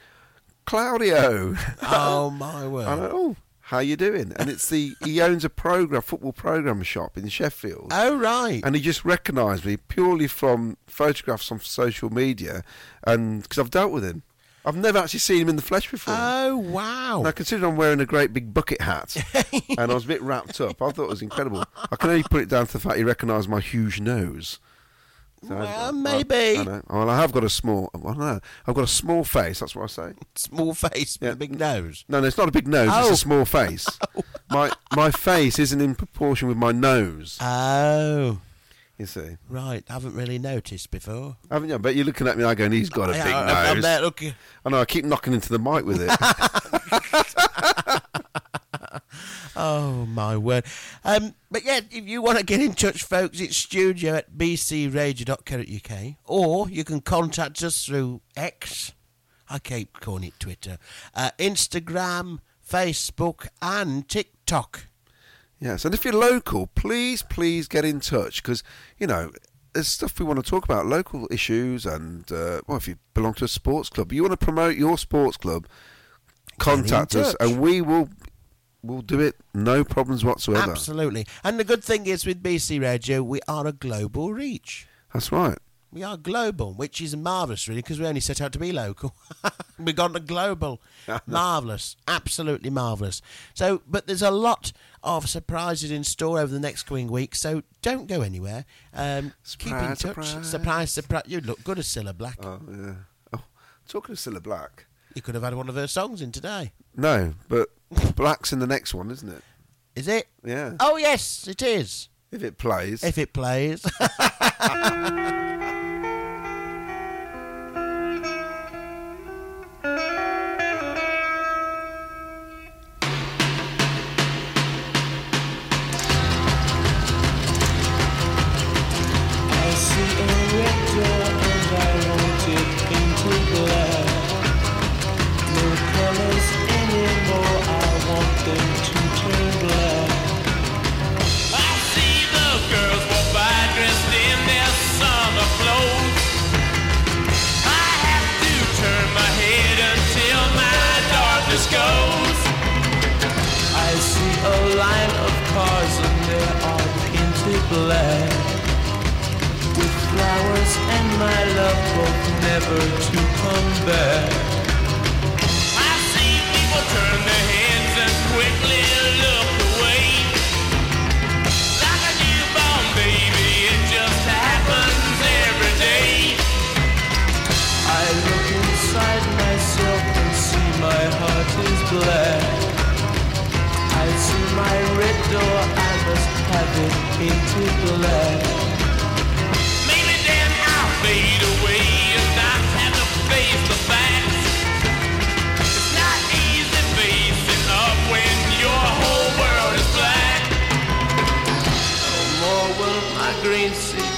S3: "Claudio."
S2: Oh my word!
S3: I went, "Oh, how you doing?" And it's the he owns a program football program shop in Sheffield.
S2: Oh right.
S3: And he just recognised me purely from photographs on social media, and because I've dealt with him, I've never actually seen him in the flesh before.
S2: Oh wow!
S3: Now, considering I'm wearing a great big bucket hat and I was a bit wrapped up, I thought it was incredible. I can only put it down to the fact he recognised my huge nose. So
S2: Well,
S3: got-
S2: maybe.
S3: I, I know. Well, I have got a small. Well, no, I've got a small face. That's what I say.
S2: Small face with
S3: Yeah.
S2: a big nose.
S3: No, no, it's not a big nose.
S2: Oh.
S3: It's a oh. small face. My my face isn't in proportion with my nose.
S2: Oh
S3: You see,
S2: right. I haven't really noticed before.
S3: haven't you? I bet you're looking at me. I going, he's got a big
S2: I- I'm
S3: nose.
S2: there looking.
S3: I know. I keep knocking into the mic with it.
S2: Oh my word! Um, but yeah, if you want to get in touch, folks, it's studio at bcradio.co.uk, or you can contact us through X. I keep calling it Twitter, uh, Instagram, Facebook, and TikTok.
S3: Yes, and if you're local, please, please get in touch because you know there's stuff we want to talk about, local issues, and uh, well, if you belong to a sports club, you want to promote your sports club, contact us, and we will will do it, no problems whatsoever.
S2: Absolutely. And the good thing is with BC Radio, we are a global reach.
S3: That's right.
S2: We are global, which is marvellous, really, because we only set out to be local. We've gone to global. marvellous. Absolutely marvellous. So, but there's a lot of surprises in store over the next coming weeks, so don't go anywhere. Um, keep in
S3: Surprise,
S2: touch.
S3: surprise.
S2: surprise, surprise. You look good as Cilla Black.
S3: Oh yeah. Oh, talking of Cilla Black.
S2: You could have had one of her songs in today.
S3: No, but Black's in the next one, isn't it?
S2: Is it?
S3: Yeah.
S2: Oh, yes, it is.
S3: If it plays.
S2: If it plays.
S8: black. With flowers and my love both never to come back.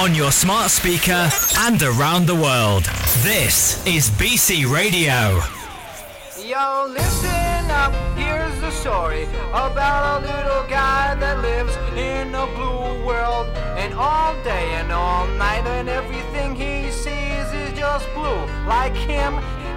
S1: On your smart speaker, and around the world. This is BC Radio.
S9: Yo, listen up, here's the story about a little guy that lives in a blue world. And all day and all night, and everything he sees is just blue. Like him,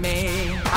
S9: me.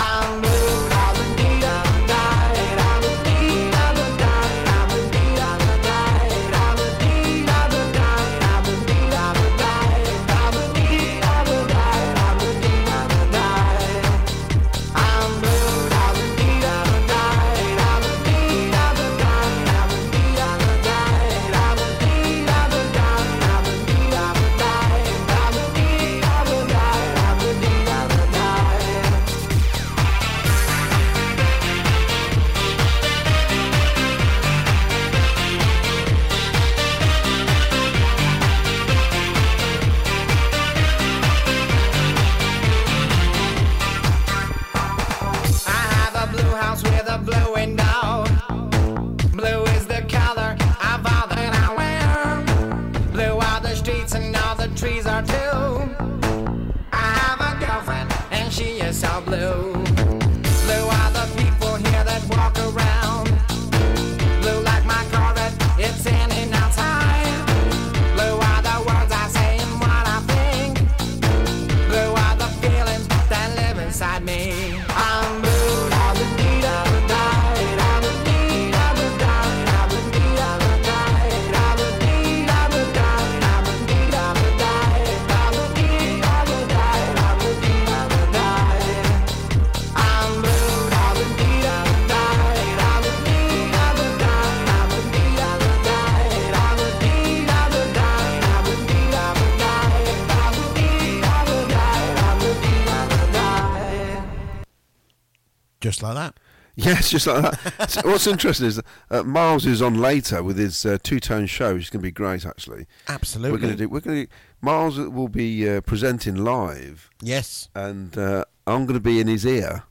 S3: Yes, just like that. So what's interesting is uh, Miles is on later with his uh, two-tone show, which is going to be great. Actually,
S2: Absolutely.
S3: we're going to do. We're going to. Miles will be uh, presenting live,
S2: Yes.
S3: and uh, I'm going to be in his ear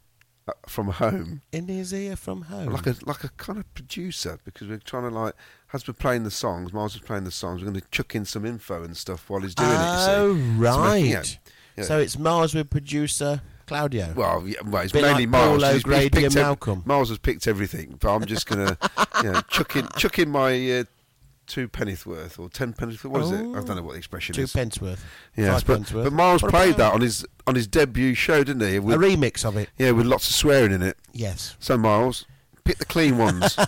S3: uh, from home,
S2: In his ear from home.
S3: like a like a kind of producer, because we're trying to like as we're playing the songs, Miles is playing the songs. We're going to chuck in some info and stuff while he's doing
S2: oh,
S3: it. you see. So,
S2: right.
S3: yeah, yeah.
S2: So it's Miles with producer Claudio.
S3: Well, yeah, well, it's mainly
S2: like
S3: Miles.
S2: Paul
S3: He's- he's
S2: O'Grady
S3: picked
S2: and Malcolm.
S3: Miles has picked everything, but I'm just gonna, you know, chuck in, chuck in my uh, two pennyth worth or ten pennyth. What is it? I don't know what the expression
S2: Two
S3: is.
S2: pence worth. Five
S3: but, but Miles
S2: What
S3: played that on his on his debut show, didn't he?
S2: A remix of it.
S3: yeah, with lots of swearing in it.
S2: Yes.
S3: So Miles, pick the clean ones.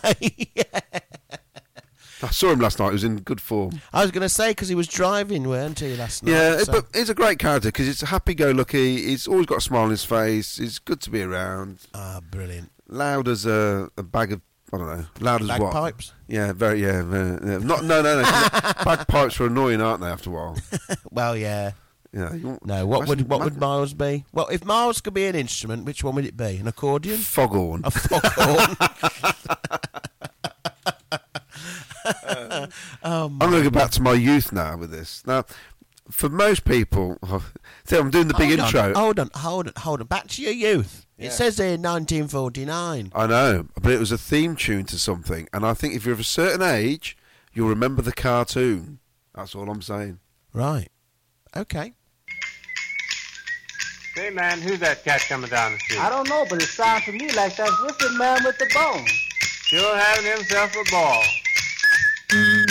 S3: I saw him last night. He was in good form.
S2: I was going to say because he was driving, weren't he, last night?
S3: Yeah,
S2: so-
S3: but he's a great character because it's happy-go-lucky. He's always got a smile on his face. He's good to be around.
S2: Ah, brilliant.
S3: Loud as a, a bag of I don't know. Loud as what?
S2: Bagpipes?
S3: Yeah, very yeah. very- yeah. Not no no no. Bagpipes are annoying, aren't they? After a while.
S2: Well, yeah.
S3: You know, you want-
S2: No, what would what would Miles be? Well, if Miles could be an instrument, which one would it be? An accordion?
S3: foghorn?
S2: A foghorn? oh,
S3: I'm going to go back to my youth now with this. Now, for most people, see, I'm doing the big
S2: hold
S3: intro.
S2: On, hold on, hold on, hold on. Back to your youth.
S3: Yeah.
S2: It says here 1949.
S3: I know, but it was a theme tune to something, and I think if you're of a certain age, you'll remember the cartoon. That's all I'm saying.
S2: Right. Okay.
S10: Hey man, who's that cat coming down the street?
S11: I don't know, but it sounds to me like that whipping man with the bone.
S10: Sure having himself a ball.
S11: Yes,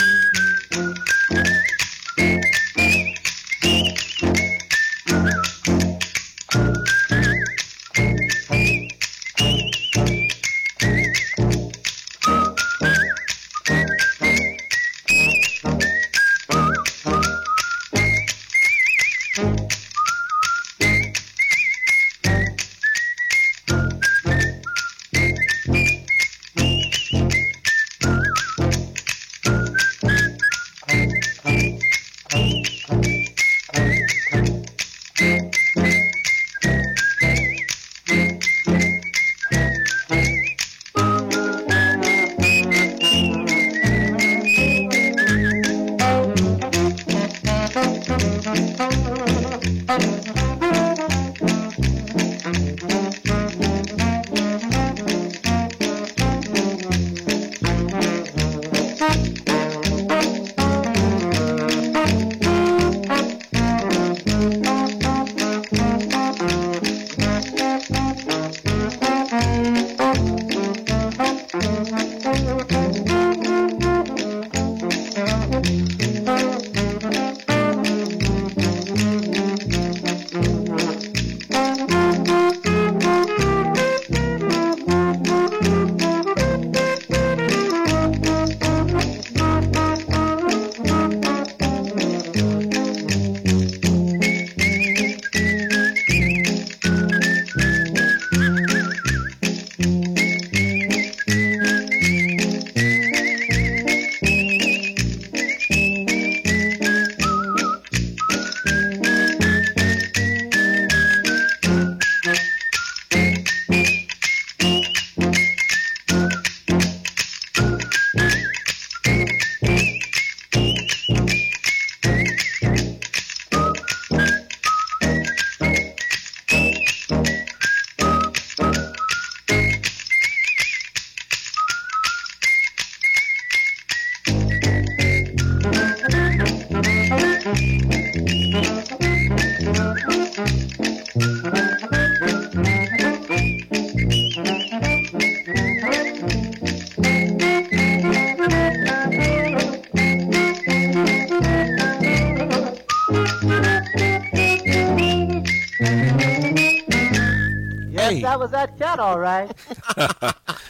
S11: that was that cat, all right.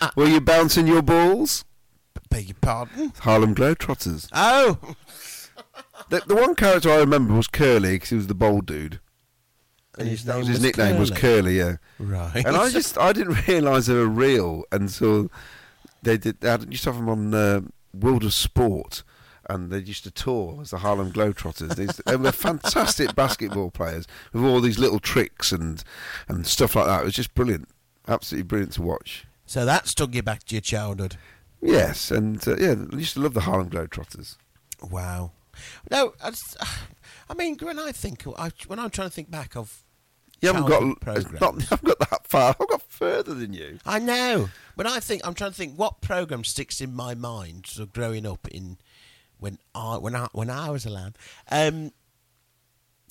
S3: Were you bouncing your balls?
S2: Beg your pardon?
S3: Harlem Globetrotters.
S2: Oh,
S3: The, the one character I remember was Curly because he was the bold dude.
S2: and his name
S3: was his
S2: was
S3: nickname was
S2: Curly.
S3: Curly, yeah.
S2: Right.
S3: And I just I didn't realise they were real until they did. They had, used to have them on uh, World of Sport, and they used to tour as the Harlem Globetrotters. These, they were fantastic basketball players with all these little tricks and and stuff like that. It was just brilliant, absolutely brilliant to watch.
S2: So that's took you back to your childhood.
S3: Yes, and uh, yeah, I used to love the Harlem Globetrotters.
S2: Wow. No, I, just- I mean, when I think, I, when I'm trying to think back of
S3: You haven't got
S2: programs.
S3: not, haven't got that far. I've got further than you.
S2: I know. When I think, I'm trying to think what program sticks in my mind. of growing up in when I when I when I was a lad, um,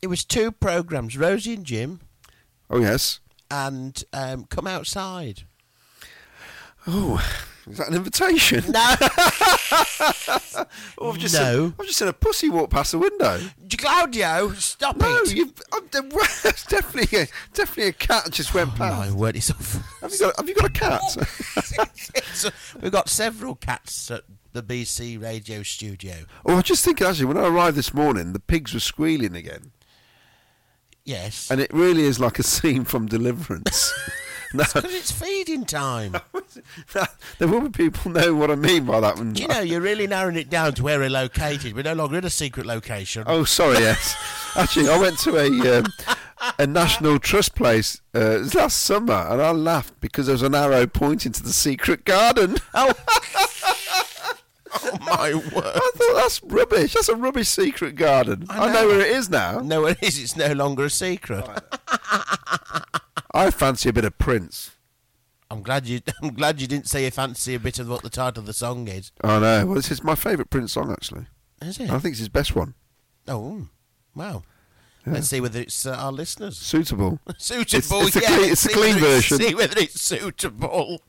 S2: it was two programs: Rosie and Jim,
S3: Oh yes.
S2: and um, Come Outside.
S3: Oh, is that an invitation?
S2: No,
S3: Oh, I've just
S2: No.
S3: Seen, I've just seen a pussy walk past the window.
S2: Claudio, stop
S3: No,
S2: it!
S3: you've, I'm, it's definitely a, definitely a cat just went
S2: My
S3: past.
S2: word, it's awful.
S3: Have you got Have you got a cat?
S2: We've got several cats at the BC radio studio.
S3: oh, I was just thinking actually when I arrived this morning, the pigs were squealing again,
S2: Yes.
S3: and it really is like a scene from Deliverance. No.
S12: Because it's feeding time.
S3: there will be people know what I mean by that.
S12: Do you know, you're really narrowing it down to where we're located. We're no longer in a secret location.
S3: Oh, sorry. Yes, actually, I went to a um, a National Trust place uh, last summer, and I laughed because there was an arrow pointing to the secret garden.
S12: Oh, oh my word.
S3: I thought that's rubbish. That's a rubbish secret garden. I know,
S12: know.
S3: where it is now.
S12: No, it is. It's no longer a secret.
S3: I fancy a bit of Prince.
S12: I'm glad you. I'm glad you didn't say you fancy a bit of what the title of the song is.
S3: I know. Well, this is my favourite Prince song actually.
S12: Is it?
S3: I think it's his best one.
S12: Oh, wow.
S3: Yeah.
S12: Let's see whether it's uh, our listeners.
S3: Suitable.
S12: Suitable.
S3: It's, it's,
S12: yeah,
S3: a clean, it's a clean version.
S12: See whether it's suitable.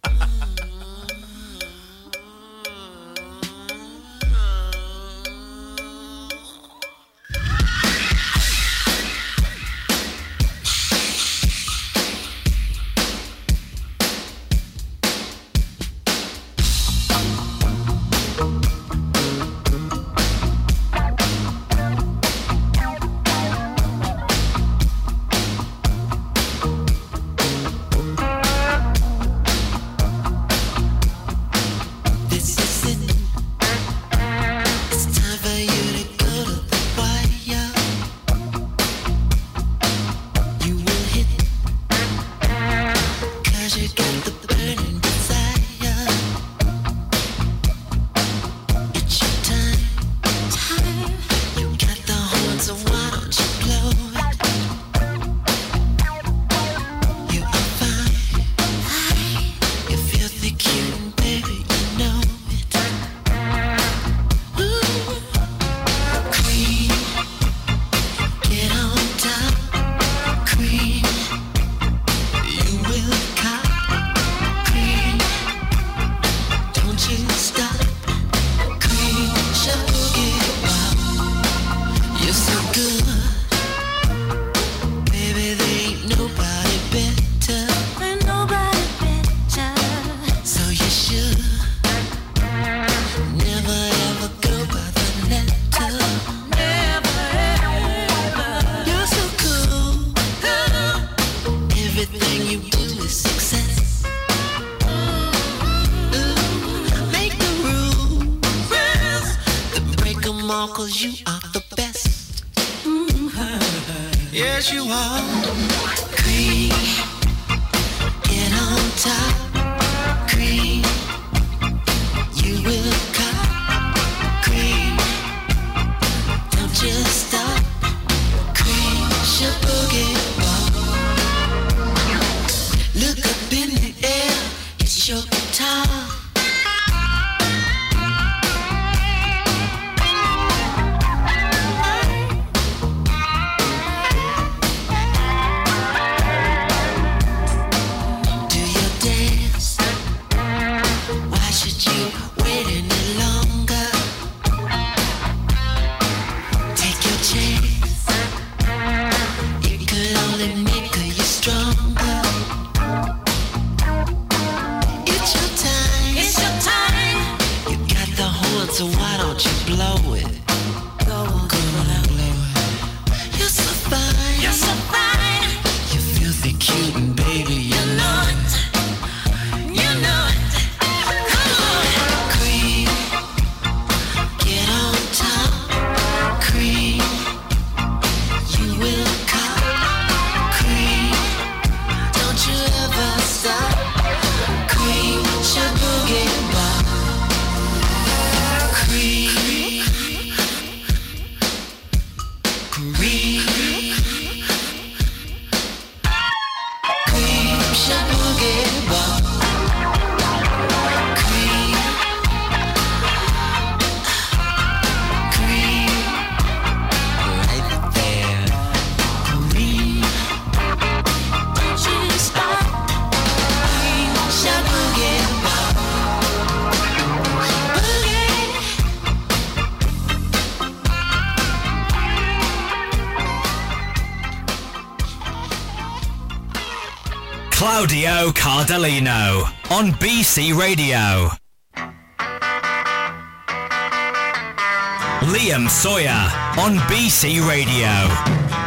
S13: Cardellino on BC Radio. Liam Sawyer on BC Radio.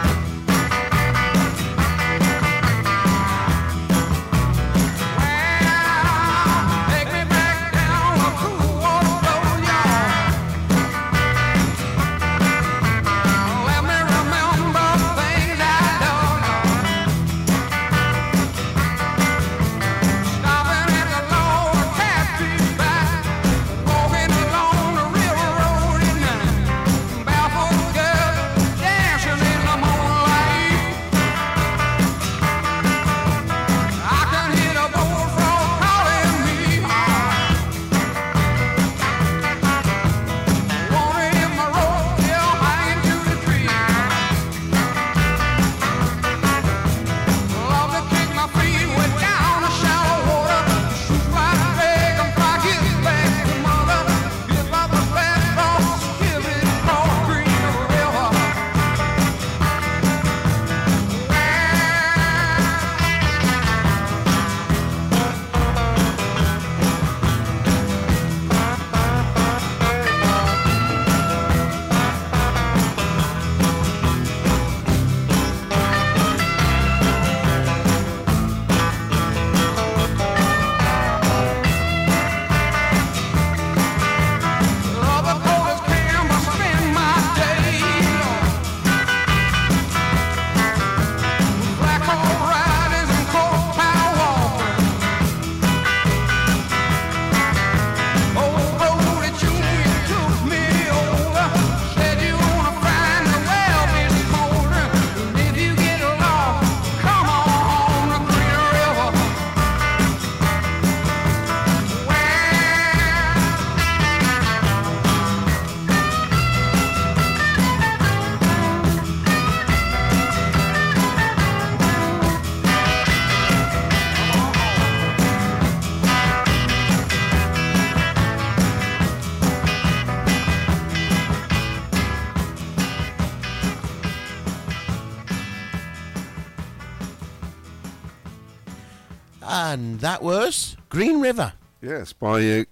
S2: That was Green River.
S3: Yes, by. Uh,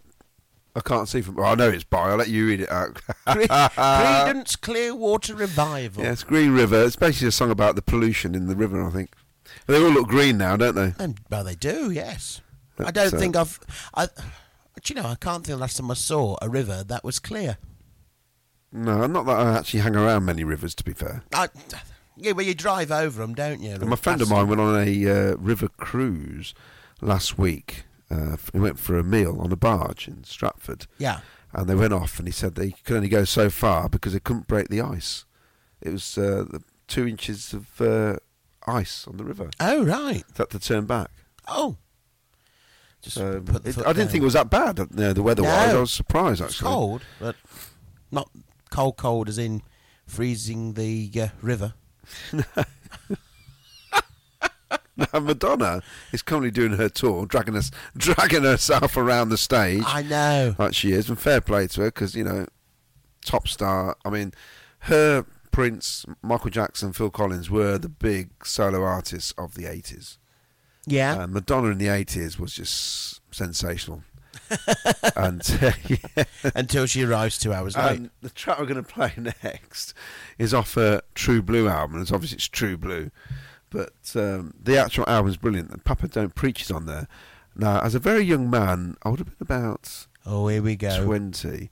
S3: I can't see from. Well, I know it's by. I'll let you read it out.
S2: Cre- Creedence Clearwater Revival.
S3: Yes, Green River. It's basically a song about the pollution in the river, I think. They all look green now, don't they?
S2: And, well, they do, yes. I don't
S3: uh,
S2: think I've. I, do you know, I can't think the last time I saw a river that was clear.
S3: No, not that I actually hang around many rivers, to be fair.
S2: I, yeah, well, you drive over them, don't you?
S3: My friend of mine went on a uh, river cruise last week. Uh, he went for a meal on a barge in Stratford.
S2: Yeah.
S3: And they went off, and he said they could only go so far because they couldn't break the ice. It was uh, the two inches of uh, ice on the river.
S2: Oh, right.
S3: They had to turn back.
S2: Oh. Just
S3: Um,
S2: put the
S3: it- I didn't
S2: down.
S3: think it was that bad, uh, the weather-wise. I was surprised,
S2: It's
S3: actually.
S2: cold, but not cold, cold as in freezing the uh, river.
S3: Now, Madonna is currently doing her tour, dragging us, dragging herself around the stage.
S2: I know.
S3: like she is, and fair play to her because you know, top star. I mean, her Prince, Michael Jackson, Phil Collins were the big solo artists of the eighties.
S2: Yeah.
S3: and Madonna in the eighties was just sensational. and uh, yeah.
S2: Until she arrives two hours late.
S3: And the track we're going to play next is off her True Blue album. It's obviously it's True Blue, but um, the actual album's brilliant. And Papa Don't Preach is on there. Now, as a very young man, I would have been about
S2: oh, here we go.
S3: twenty.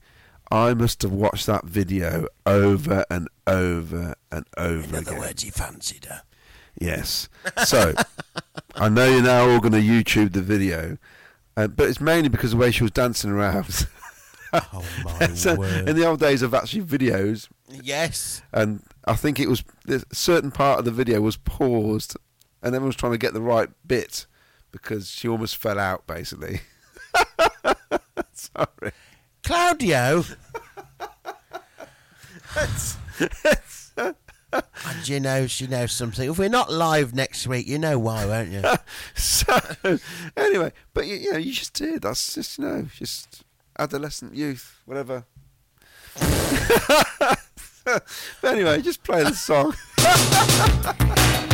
S3: I must have watched that video over and over and over
S2: In other
S3: again.
S2: words, he fancied her.
S3: Yes. So I know you're now all going to YouTube the video, uh, but it's mainly because of the way she was dancing around.
S2: Oh, my
S3: So,
S2: word.
S3: in the old days of actually videos,
S2: Yes.
S3: and I think it was a certain part of the video was paused, and everyone was trying to get the right bit because she almost fell out basically. Sorry.
S2: Claudio. and you know, she knows something. If we're not live next week, you know why, won't you?
S3: so anyway, but you, you know, you just did. That's just you know, just adolescent youth, whatever. but anyway, just play the song.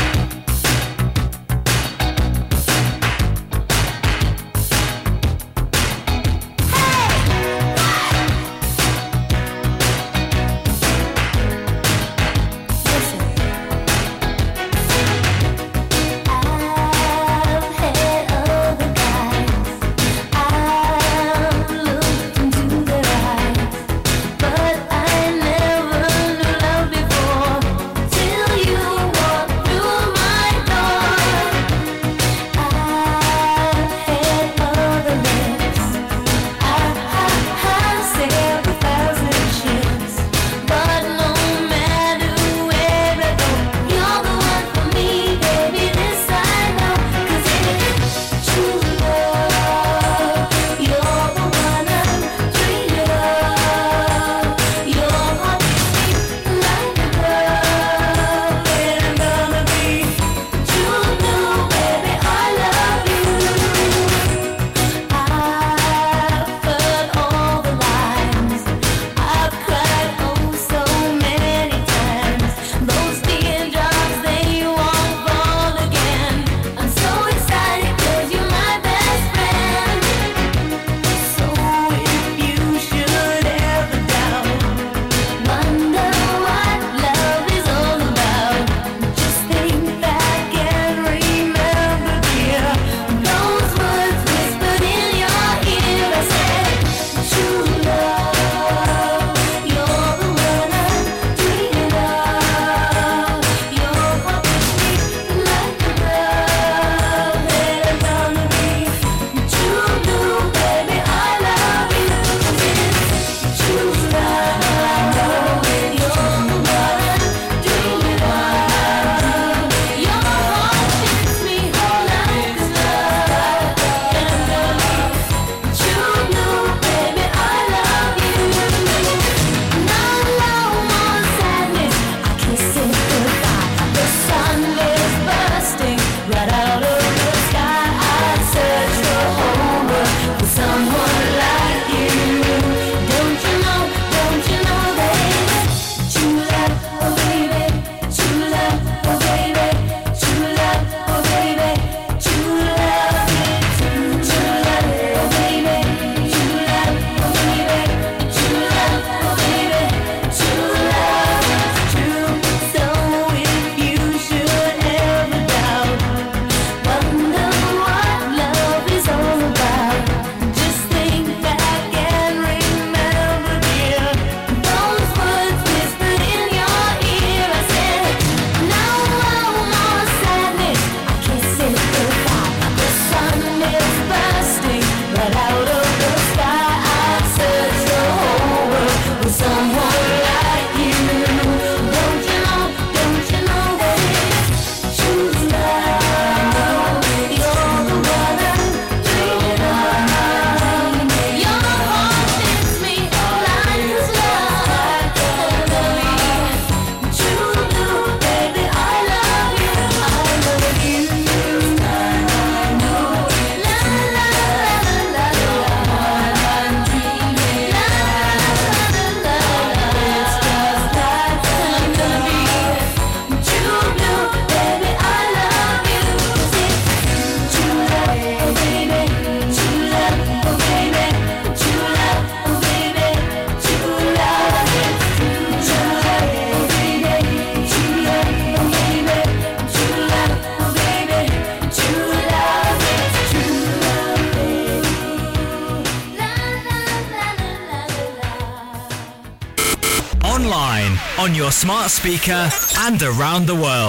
S13: speaker, and around the world.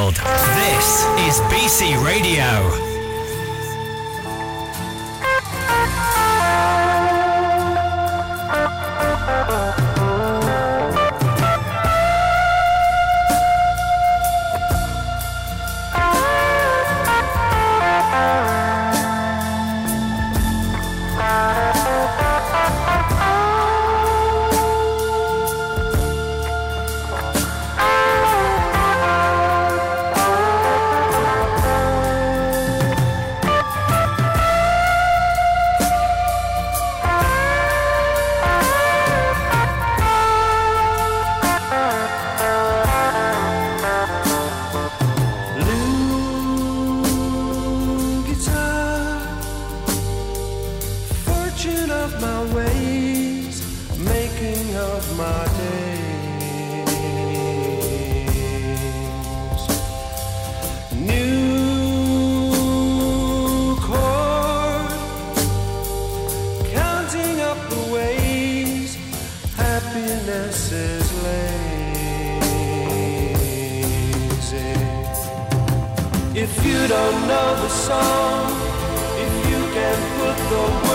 S8: If you don't know the song, if you can put the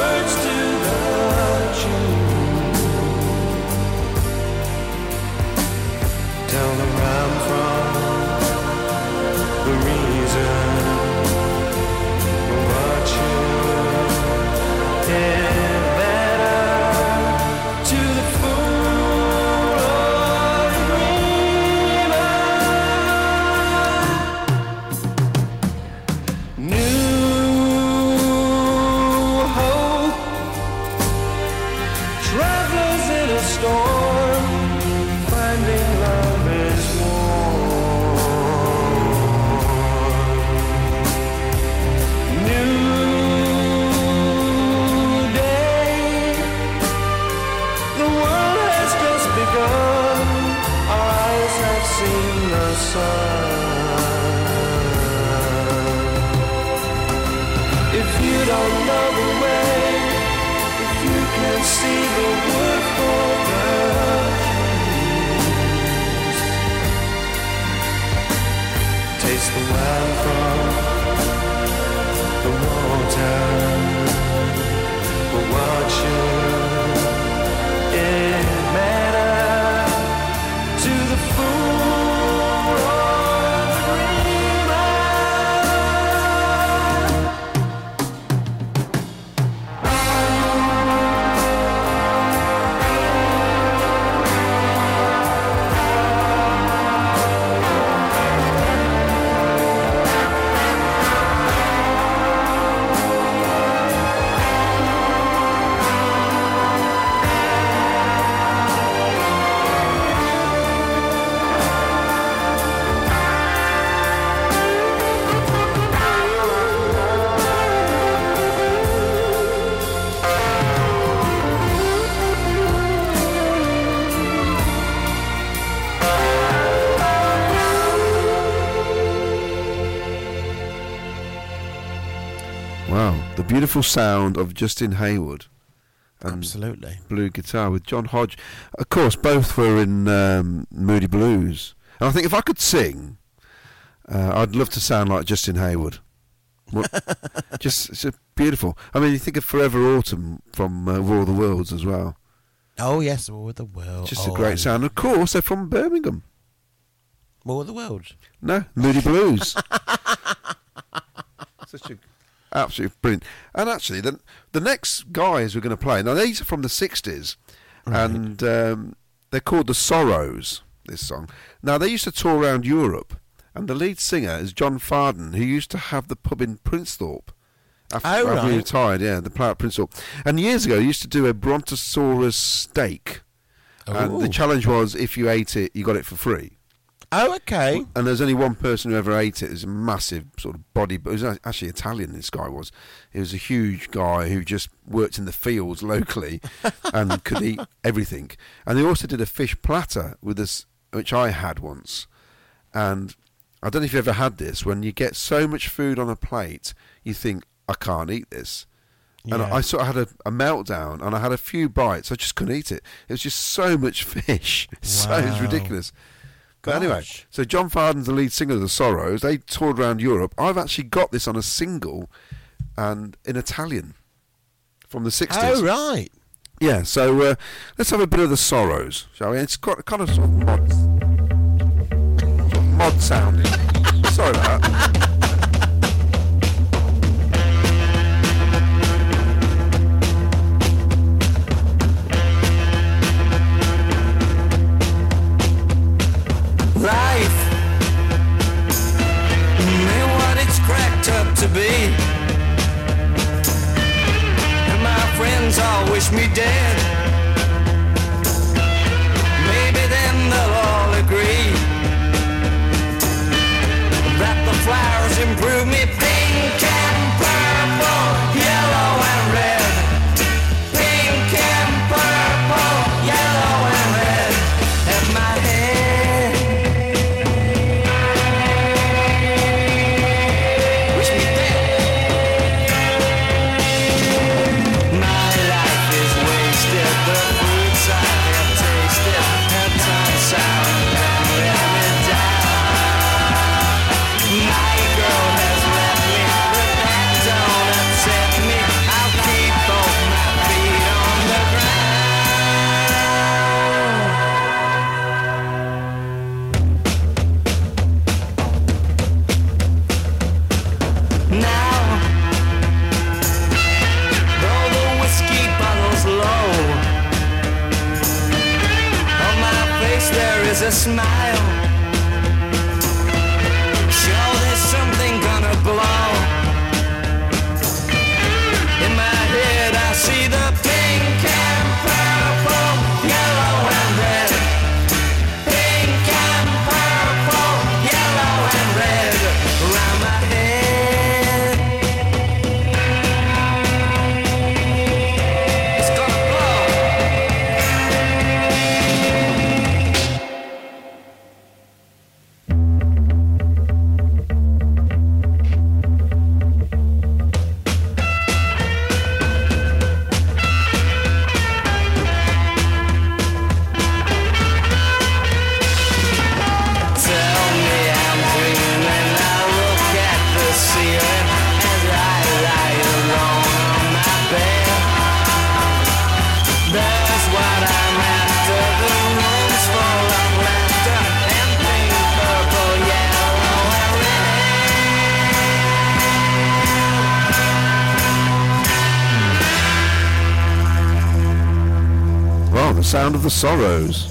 S3: beautiful sound of Justin Hayward. And
S2: Absolutely.
S3: Blue guitar with John Lodge. Of course, both were in um, Moody Blues. And I think if I could sing, uh, I'd love to sound like Justin Hayward. Just it's beautiful. I mean, you think of Forever Autumn from uh, War of the Worlds as well.
S2: Oh yes, War of the Worlds.
S3: Just
S2: oh,
S3: a great
S2: I-
S3: sound. Of course, they're from Birmingham.
S2: War of the Worlds.
S3: No, Moody Blues. Such a absolutely brilliant. And actually, the the next guys we're going to play now these are from the '60s, and um, they're called the Sorrows. This song. Now they used to tour around Europe, and the lead singer is John Fardon, who used to have the pub in Princethorpe. After,
S2: Oh,
S3: after he
S2: right.
S3: retired, yeah, the player at Princethorpe. And years ago, he used to do a Brontosaurus steak. And the challenge was if you ate it, you got it for free.
S2: Oh, okay.
S3: And there's only one person who ever ate it. It was a massive sort of body, but it was actually Italian. This guy was. He was a huge guy who just worked in the fields locally and could eat everything. And they also did a fish platter with this, which I had once. And I don't know if you ever had this. When you get so much food on a plate, you think I can't eat this. And
S2: Yeah.
S3: I, I sort of had a, a meltdown, and I had a few bites. I just couldn't eat it. It was just so much fish. so it's
S2: Wow.
S3: ridiculous. But anyway, so John Fardon's the lead singer of the Sorrows. They toured around Europe. I've actually got this on a single, and in Italian, from the sixties.
S2: Oh right.
S3: Yeah, so uh, let's have a bit of the Sorrows, shall we? It's got kind of sort of mod, mod sounding. Sorry about that.
S6: To be. And my friends all wish me dead. Maybe then they'll all agree that the flowers improve me
S3: sound of the Sorrows.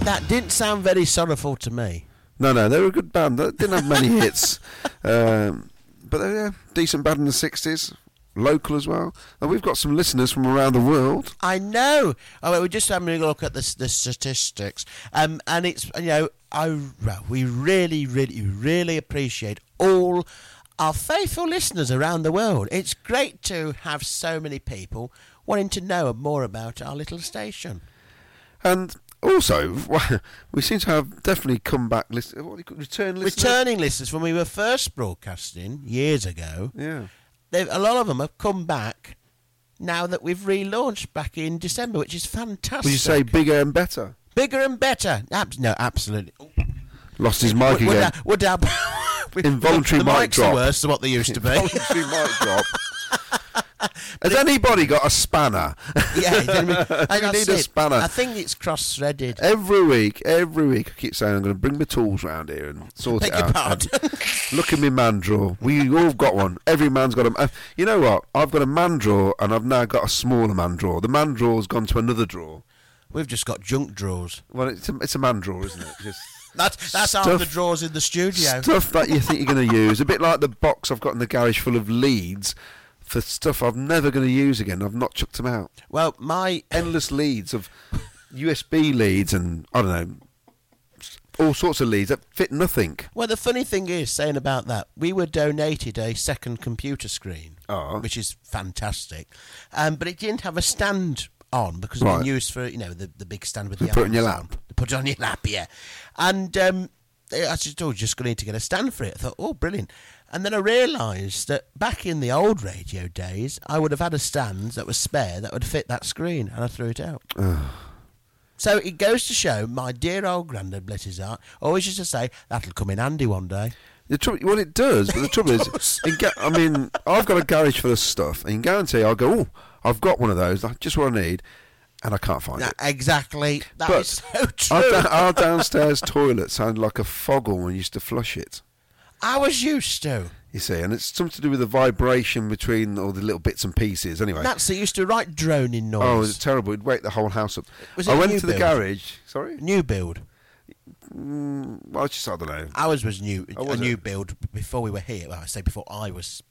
S2: That didn't sound very sorrowful to me.
S3: No, no, they were a good band. They didn't have many hits, um, but they were a decent band in the sixties. Local as well. And we've got some listeners from around the world.
S2: I know. Oh, we're just having a look at the, the statistics, um, and it's you know, I we really, really, really appreciate all our faithful listeners around the world. It's great to have so many people wanting to know more about our little station.
S3: And also, we seem to have definitely come back. Listen, what you call return listeners?
S2: Returning listeners when we were first broadcasting years ago.
S3: Yeah.
S2: A lot of them have come back now that we've relaunched back in December, which is fantastic.
S3: Would you say bigger and better?
S2: bigger and better? Abs- no, absolutely.
S3: Lost his mic
S2: would,
S3: again.
S2: would our-
S3: Involuntary
S2: the
S3: mic
S2: mics
S3: drop.
S2: are worse than what they used to be.
S3: Involuntary mic drop. Has anybody got a spanner?
S2: yeah, I mean?
S3: I need a
S2: it.
S3: spanner.
S2: I think it's cross-threaded.
S3: Every week, every week, I keep saying I'm going to bring my tools round here and sort
S2: Beg
S3: it
S2: your
S3: out.
S2: pardon.
S3: Look at me man drawer. We all got one. Every man's got a. Uh, you know what? I've got a man drawer and I've now got a smaller man drawer. The man drawer's gone to another drawer.
S2: We've just got junk drawers.
S3: Well, it's a, it's a man drawer, isn't it? Just
S2: That's that's half
S3: Stuff-
S2: the drawers in the studio.
S3: stuff that you think you're going to use. A bit like the box I've got in the garage full of leads for stuff I'm never going to use again. I've not chucked them out.
S2: Well, my
S3: Endless leads of USB leads and I don't know all sorts of leads that fit nothing.
S2: well, the funny thing is, saying about that, we were donated a second computer screen,
S3: Oh.
S2: which is fantastic, um, but it didn't have a stand on because
S3: Right.
S2: it's been used for you know the the big stand with
S3: the.
S2: The
S3: put it on your lap.
S2: Put it on your lap, yeah. And um, I just oh, just going to need to get a stand for it. I thought, oh, brilliant. And then I realised that back in the old radio days, I would have had a stand that was spare that would fit that screen, and I threw it out. so it goes to show my dear old granddad, bless his heart, always used to say, that'll come in handy one day.
S3: The trouble, well, it does, but the trouble is, in ga- I mean, I've got a garage full of stuff, and you guarantee I'll go, oh, I've got one of those, that's just what I need, and I can't find it.
S2: exactly. That
S3: But
S2: is so true.
S3: Our, da- our downstairs toilet sounded like a foggle when we used to flush it.
S2: I was used to.
S3: You see, and it's something to do with the vibration between all the little bits and pieces. Anyway,
S2: That's it. Used to write droning noise.
S3: oh, it was terrible. It'd wake the whole house up.
S2: Was
S3: I
S2: it a
S3: went
S2: new
S3: to the
S2: build?
S3: garage. Sorry,
S2: New build.
S3: mm, well, just I don't know.
S2: Ours was new,
S3: Oh,
S2: a
S3: was
S2: new
S3: it?
S2: build before we were here. Well, I say before I was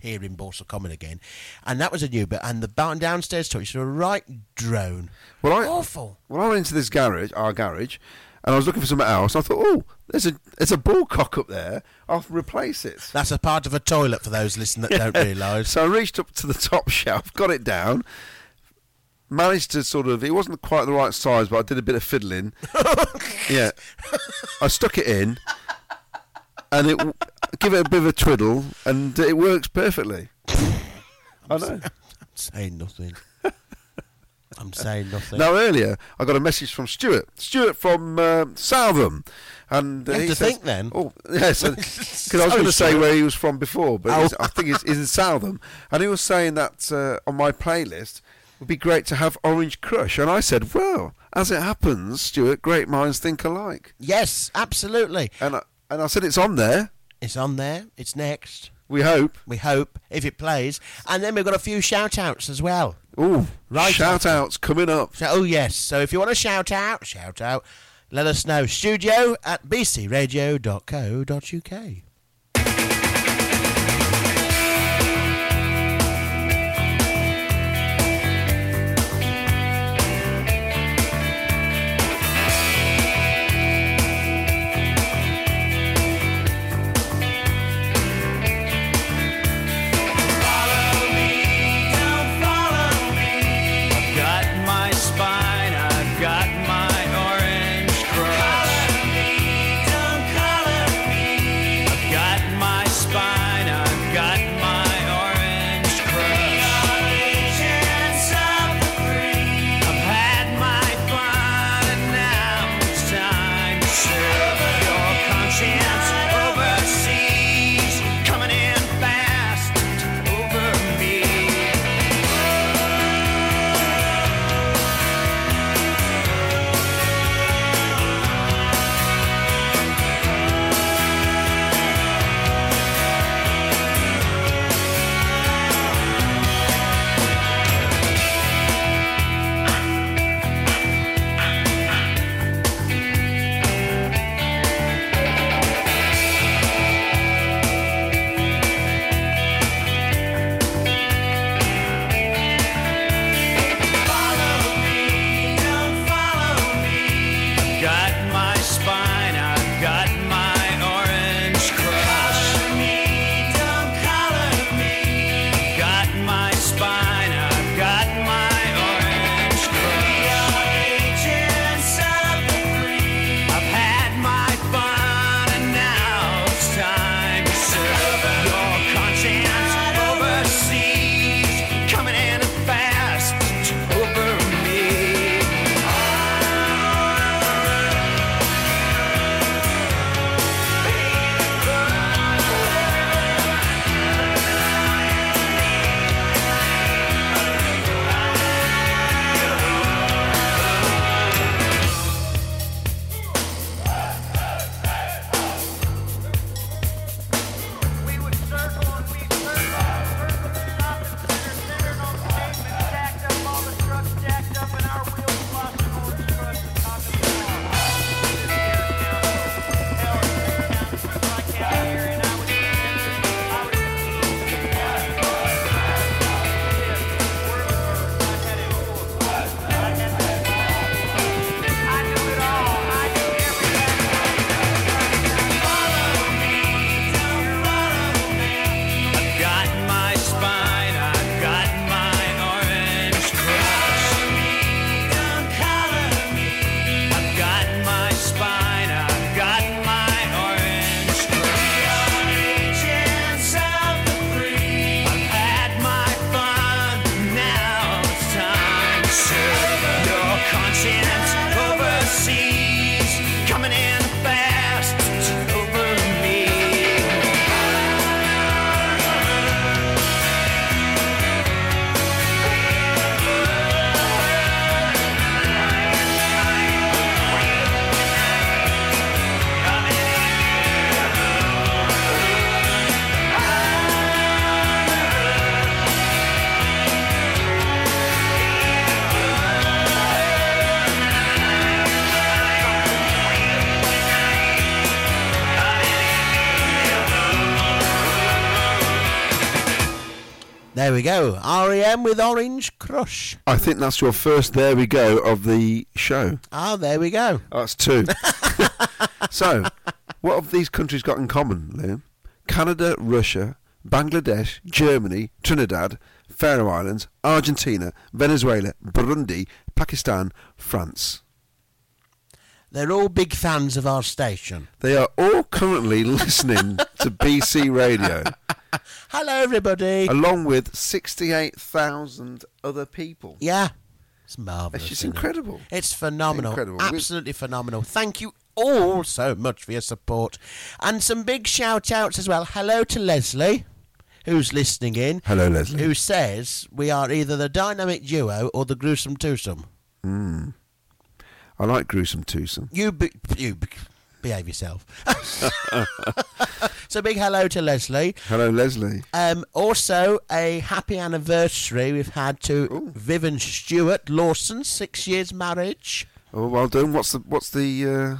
S2: here in Balsall Common again, and that was a new build. And the ba- downstairs toilet used to right drone.
S3: Well, I
S2: Awful.
S3: Well, I went into this garage, our garage, and I was looking for something else. And I thought, oh, there's a there's a ball cock up there. I'll replace it.
S2: That's a part of a toilet for those listening that don't realise.
S3: So I reached up to the top shelf, got it down, managed to sort of. It wasn't quite the right size, but I did a bit of fiddling. yeah, I stuck it in, and it give it a bit of a twiddle, and it works perfectly. I know.
S2: Saying nothing. I'm saying nothing.
S3: Now earlier, I got a message from Stuart. Stuart from uh, Southam, and uh,
S2: You have
S3: he
S2: to
S3: says-
S2: think then.
S3: Oh, yes, because I was going to say where he was from before, but
S2: Oh.
S3: I think he's, he's in Southam, and he was saying that uh, on my playlist would be great to have Orange Crush, and I said, well, as it happens, Stuart, great minds think alike,
S2: Yes, absolutely.
S3: and I, and I said it's on there.
S2: It's on there. It's next.
S3: We hope.
S2: We hope if it plays, and then we've got a few shout outs as well.
S3: Ooh,
S2: Right
S3: shout
S2: after.
S3: outs coming up.
S2: So, oh yes. So if you want to shout out, shout out. Let us know. Studio at bcradio.co.uk. There we go. REM with Orange Crush.
S3: I think that's your first there we go of the show.
S2: Ah, there we go.
S3: Oh, that's two. so, what have these countries got in common, Liam? Canada, Russia, Bangladesh, Germany, Trinidad, Faroe Islands, Argentina, Venezuela, Burundi, Pakistan, France.
S2: They're all big fans of our station.
S3: They are all currently listening to BC Radio,
S2: Hello, everybody.
S3: along with 68,000 other people.
S2: Yeah. It's marvellous.
S3: It's just
S2: isn't it?
S3: incredible.
S2: It's phenomenal.
S3: Incredible.
S2: Absolutely phenomenal. Thank you all so much for your support. And some big shout outs as well. Hello to Leslie, who's listening in.
S3: Hello, Leslie.
S2: Who says we are either the dynamic duo or the gruesome twosome.
S3: Mm. I like gruesome twosome.
S2: You, be, you be, behave yourself. so big hello to Leslie.
S3: Hello, Leslie.
S2: Um, also, a happy anniversary we've had to Vivian Stewart Lawson, six years marriage.
S3: Oh, well done. What's the what's the uh,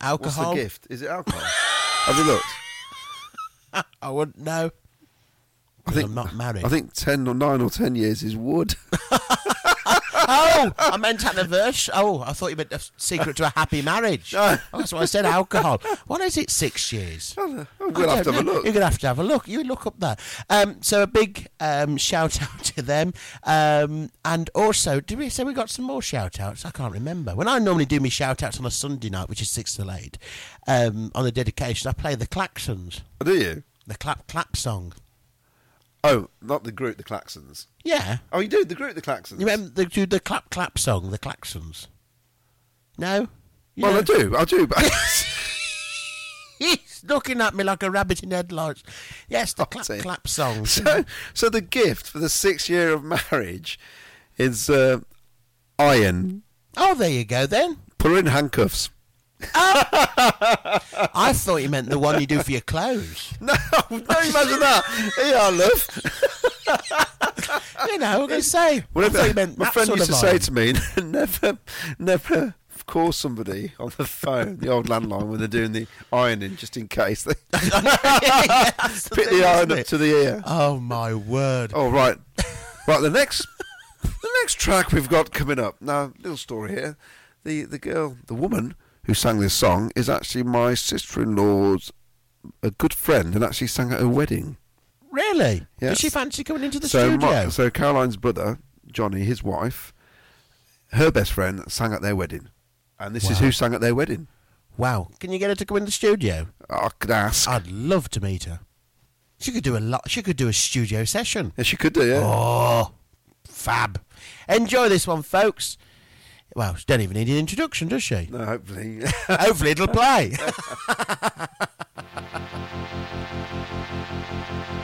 S2: Alcohol.
S3: What's the gift? Is it alcohol? Have you looked?
S2: I wouldn't know.
S3: I think
S2: I'm not married.
S3: I think ten or nine or ten years is wood.
S2: oh, I meant at the anniversary. Oh, I thought you meant a secret to a happy marriage. Oh, that's what I said. Alcohol. What is it? Six years.
S3: we'll
S2: I
S3: have to a look.
S2: You're gonna have to have a look. You look up there. Um, so a big um, shout out to them, um, and also, did we say we got some more shout outs? I can't remember. When I normally do my shout outs on a Sunday night, which is six till eight, um, on the dedication, I play the Klaxons,
S3: Oh, do you?
S2: the clap clap song.
S3: Oh, not the group, the Klaxons.
S2: Yeah.
S3: Oh, you do the group, the Klaxons.
S2: You remember the do the clap clap song, the Klaxons? No. You
S3: Well, I
S2: don't?
S3: I do. But
S2: He's looking at me like a rabbit in headlights. Yes, the clap
S3: dear.
S2: clap song.
S3: so, so the gift for the six year of marriage is uh, iron.
S2: Oh, there you go then.
S3: Put her in handcuffs.
S2: I thought you meant the one you do for your clothes.
S3: No, no, imagine that. Here you love.
S2: You know, I'm going to say. I
S3: Whatever.
S2: thought you meant
S3: My
S2: that
S3: friend
S2: sort
S3: used to
S2: of
S3: say to me, never, never call somebody on the phone, the old landline, when they're doing the ironing, just in case they
S2: That's the
S3: pick
S2: thing,
S3: the iron
S2: isn't
S3: up
S2: it?
S3: to the ear.
S2: Oh my word!
S3: Oh right, right. The next, the next track we've got coming up. Now, little story here. The the girl, the woman who sang this song is actually my sister-in-law's a good friend, and actually sang at her wedding.
S2: Really?
S3: Yes.
S2: Does she fancy coming into the
S3: so,
S2: studio?
S3: my- so Caroline's brother, Johnny, his wife, her best friend, sang at their wedding, and this is who sang at their wedding.
S2: wow! Can you get her to come in the studio?
S3: I could ask.
S2: I'd love to meet her. She could do a lot. She could do a studio session.
S3: Yeah, she could do, yeah.
S2: Oh, fab! Enjoy this one, folks. Well, she don't even need an introduction, does she?
S3: No, hopefully.
S2: Hopefully, it'll play.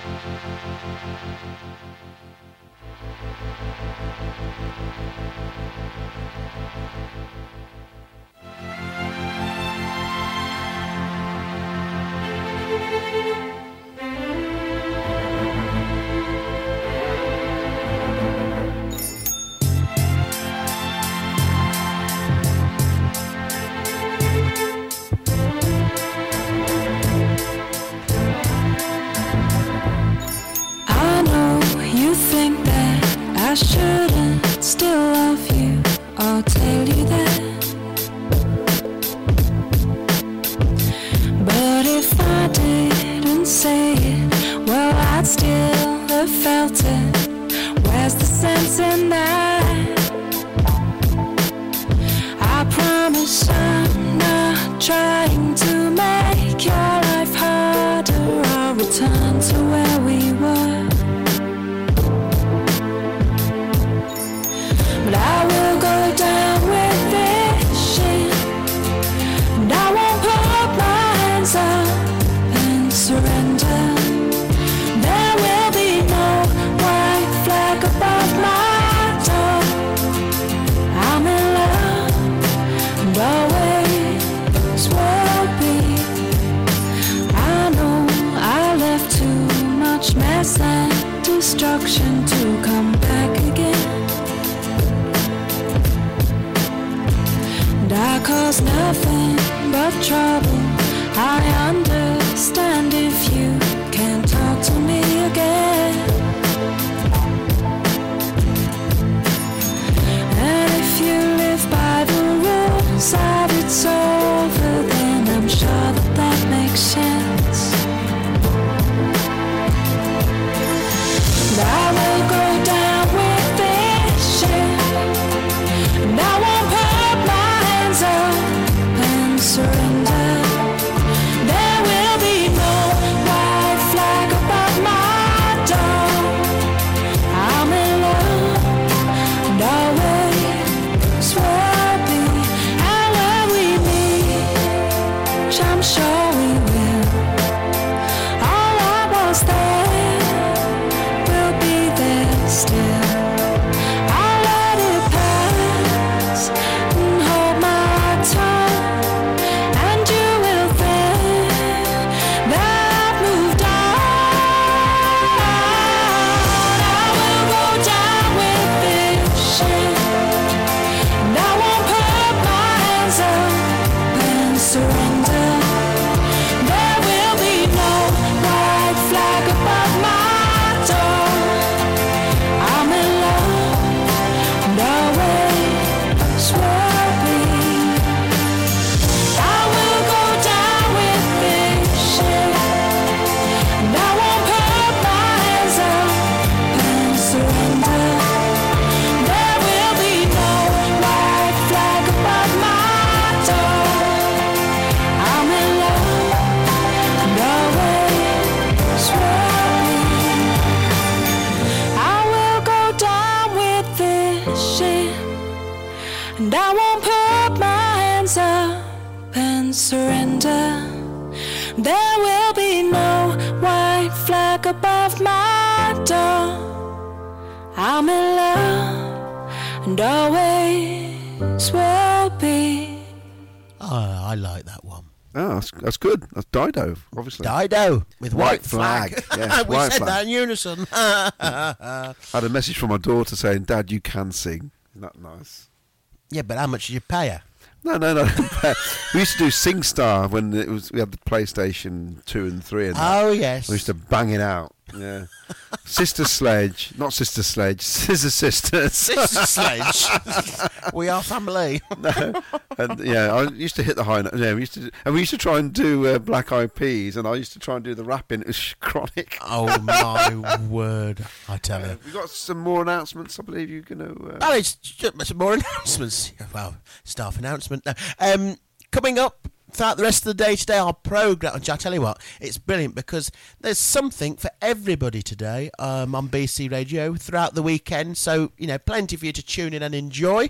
S7: I shouldn't still love you. I'll tell you that. But if I didn't say it, well, I'd still have felt it. Where's the sense in that? I promise I'm not trying to make
S3: Dido, obviously.
S2: Dido with white,
S3: White flag. Yes,
S2: we
S3: white
S2: said
S3: flag.
S2: that in unison.
S3: I had a message from my daughter saying, "Dad, you can sing." Isn't that nice?
S2: yeah, but how much did you pay her?
S3: No, no, no. we used to do SingStar when it was we had the PlayStation two and three. And that.
S2: Oh, yes.
S3: we used to bang it out. Yeah, Sister Sledge, not Sister Sledge, Scissor Sisters.
S2: Sister Sledge. we are family.
S3: no, and yeah, I used to hit the high note. Yeah, we used to, and we used to try and do uh, Black Eyed Peas, and I used to try and do the rapping. It was chronic.
S2: Oh my word! I tell you.
S3: We got some more announcements. I believe you're going to. Uh,
S2: Oh, it's just some more announcements. Well, staff announcement. Um, coming up throughout the rest of the day today, our programme. Which I tell you what, it's brilliant because there's something for everybody today um, on BC Radio throughout the weekend. So, you know, plenty for you to tune in and enjoy.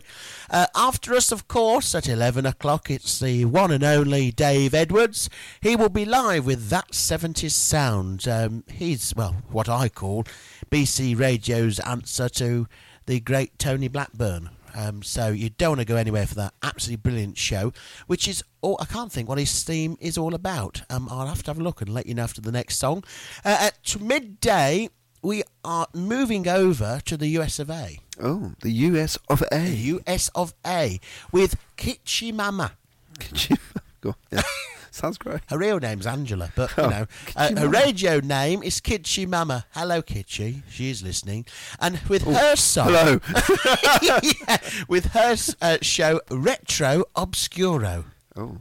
S2: Uh, after us, of course, at 11 o'clock, it's the one and only Dave Edwards. He will be live with That 70s Sound. Um, he's, well, what I call BC Radio's answer to the great Tony Blackburn. Um, so you don't want to go anywhere for that absolutely brilliant show, which is all I can't think what his theme is all about. Um, I'll have to have a look and let you know after the next song. Uh, at midday, we are moving over to the US of A.
S3: oh, the US of A.
S2: US of A with Kitschy Mama.
S3: Go on, yeah. Sounds great.
S2: Her real name's Angela, but you know, uh, her radio name is Kitschy Mama. Hello, Kitschy. She is listening, and with her song,
S3: hello.
S2: Yeah, with her uh, show Retro Obscuro.
S3: Oh,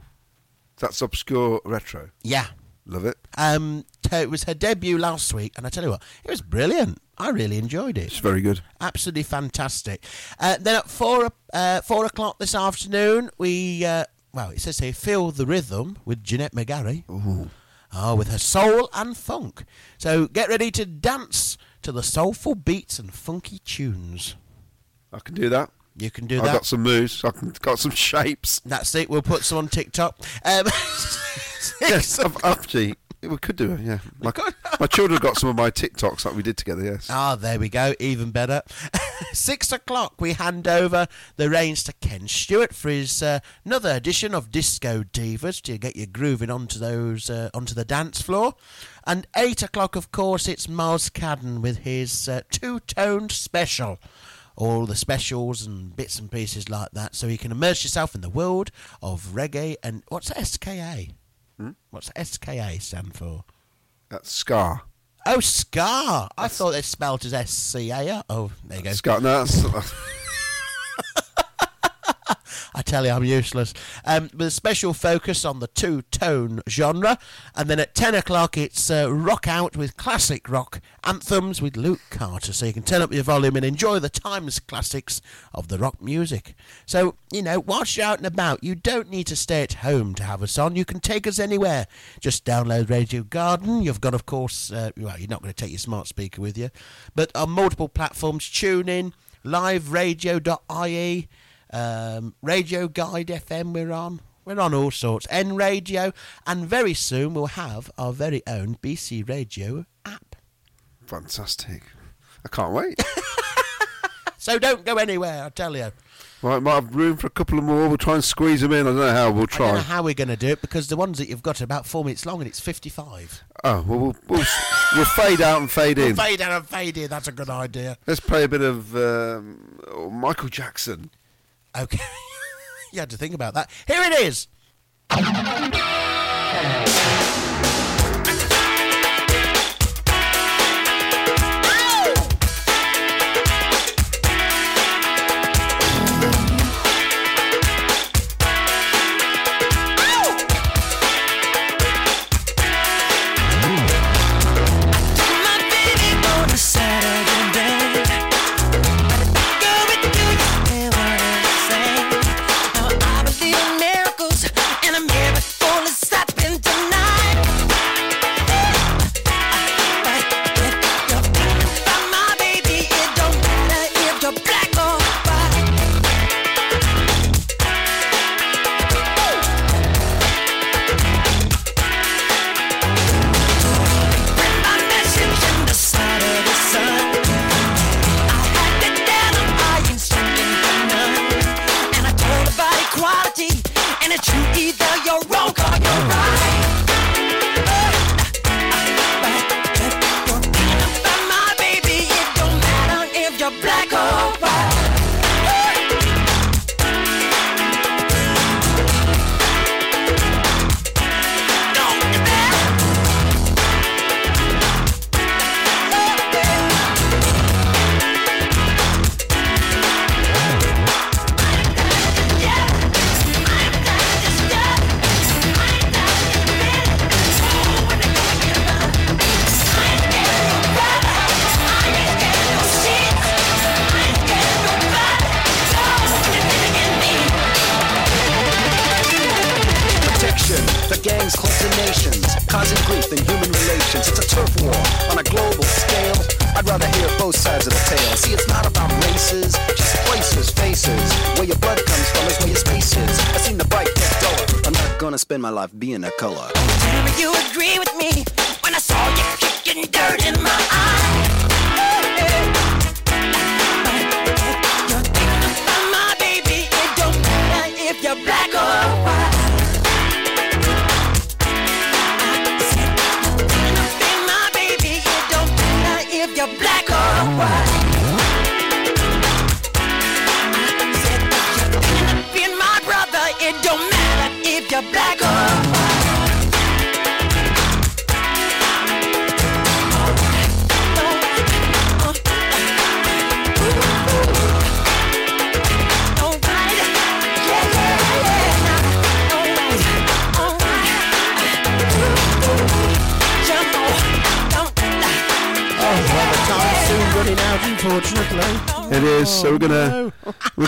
S3: that's obscure retro.
S2: Yeah.
S3: Love it.
S2: Um, t- it was her debut last week, and I tell you what, it was brilliant. I really enjoyed it.
S3: It's very good.
S2: Absolutely fantastic. Uh, then at four uh, four o'clock this afternoon, we uh, well, it says here, feel the rhythm with Jeanette McGarry.
S3: Ooh.
S2: Oh, with her soul and funk. So get ready to dance to the soulful beats and funky tunes.
S3: I can do that.
S2: You can do that.
S3: I've got some moves. I've got some shapes.
S2: That's it. We'll put some on TikTok. Um,
S3: yes, I've, actually, we could do it. Yeah, my, my children got some of my TikToks that we did together. Yes.
S2: Ah, there we go. Even better. Six o'clock, we hand over the reins to Ken Stewart for his uh, another edition of Disco Divas to get you grooving onto those uh, onto the dance floor. And eight o'clock, of course, it's Miles Cadden with his uh, two-toned special. All the specials and bits and pieces like that, so you can immerse yourself in the world of reggae and what's SKA? Hmm? What's SKA stand for?
S3: That's Scar.
S2: Oh, Scar. I thought it spelled as S C A. Oh, there you go.
S3: Scar. No, that's,
S2: I tell you, I'm useless. Um, with a special focus on the two tone genre. And then at 10 o'clock, it's uh, rock out with classic rock anthems with Luke Carter. So you can turn up your volume and enjoy the timeless classics of the rock music. So, you know, whilst you're out and about, you don't need to stay at home to have us on. You can take us anywhere. Just download Radio Garden. You've got, of course, uh, well, you're not going to take your smart speaker with you, but on multiple platforms, tune in, liveradio.ie um, Radio Guide FM we're on. We're on all sorts. N Radio, and very soon we'll have our very own BC Radio app.
S3: fantastic. I can't wait.
S2: So don't go anywhere, I tell you.
S3: Right, might have room for a couple of more. We'll try and squeeze them in. I don't know how. We'll try.
S2: I don't know how we're going to do it because the ones that you've got are about four minutes long and it's 55.
S3: Oh, well, we'll, we'll, we'll fade out and fade in.
S2: We'll fade out and fade in. That's a good idea.
S3: Let's play a bit of um, oh, Michael Jackson.
S2: Okay. you had to think about that. Here it is.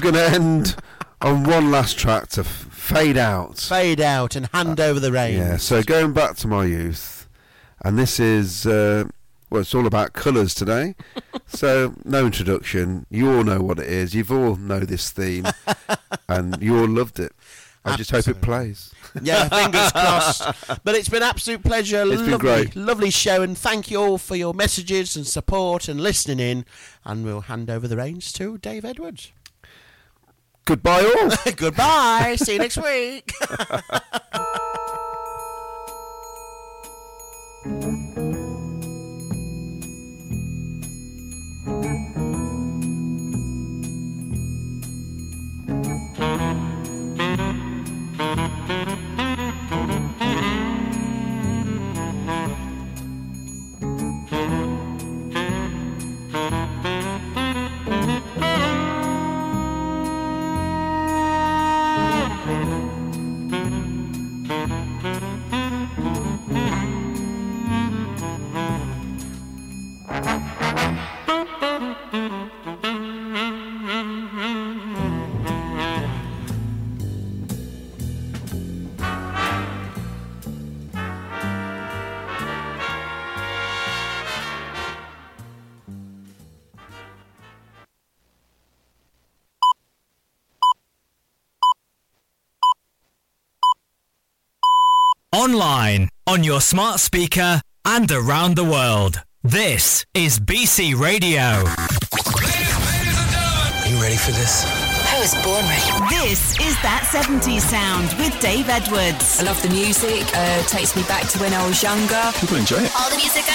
S3: We're gonna end on one last track to f- fade out.
S2: Fade out and hand over the reins.
S3: Yeah. So going back to my youth, and this is uh, well, it's all about colours today. so no introduction. You all know what it is. You've all know this theme, and you all loved it. I just hope it plays.
S2: Yeah, fingers crossed. But it's been absolute pleasure.
S3: It's been great.
S2: lovely show, and thank you all for your messages and support and listening in. And we'll hand over the reins to Dave Edwards.
S3: Goodbye, all.
S2: Goodbye. See you next week.
S13: Online, on your smart speaker, and around the world. This is BC Radio.
S14: Are you ready for this?
S4: I was born ready. This is That 70s Sound with Dave Edwards.
S15: I love the music. Uh, takes me back to when I was younger.
S14: People enjoy it.
S4: All the music I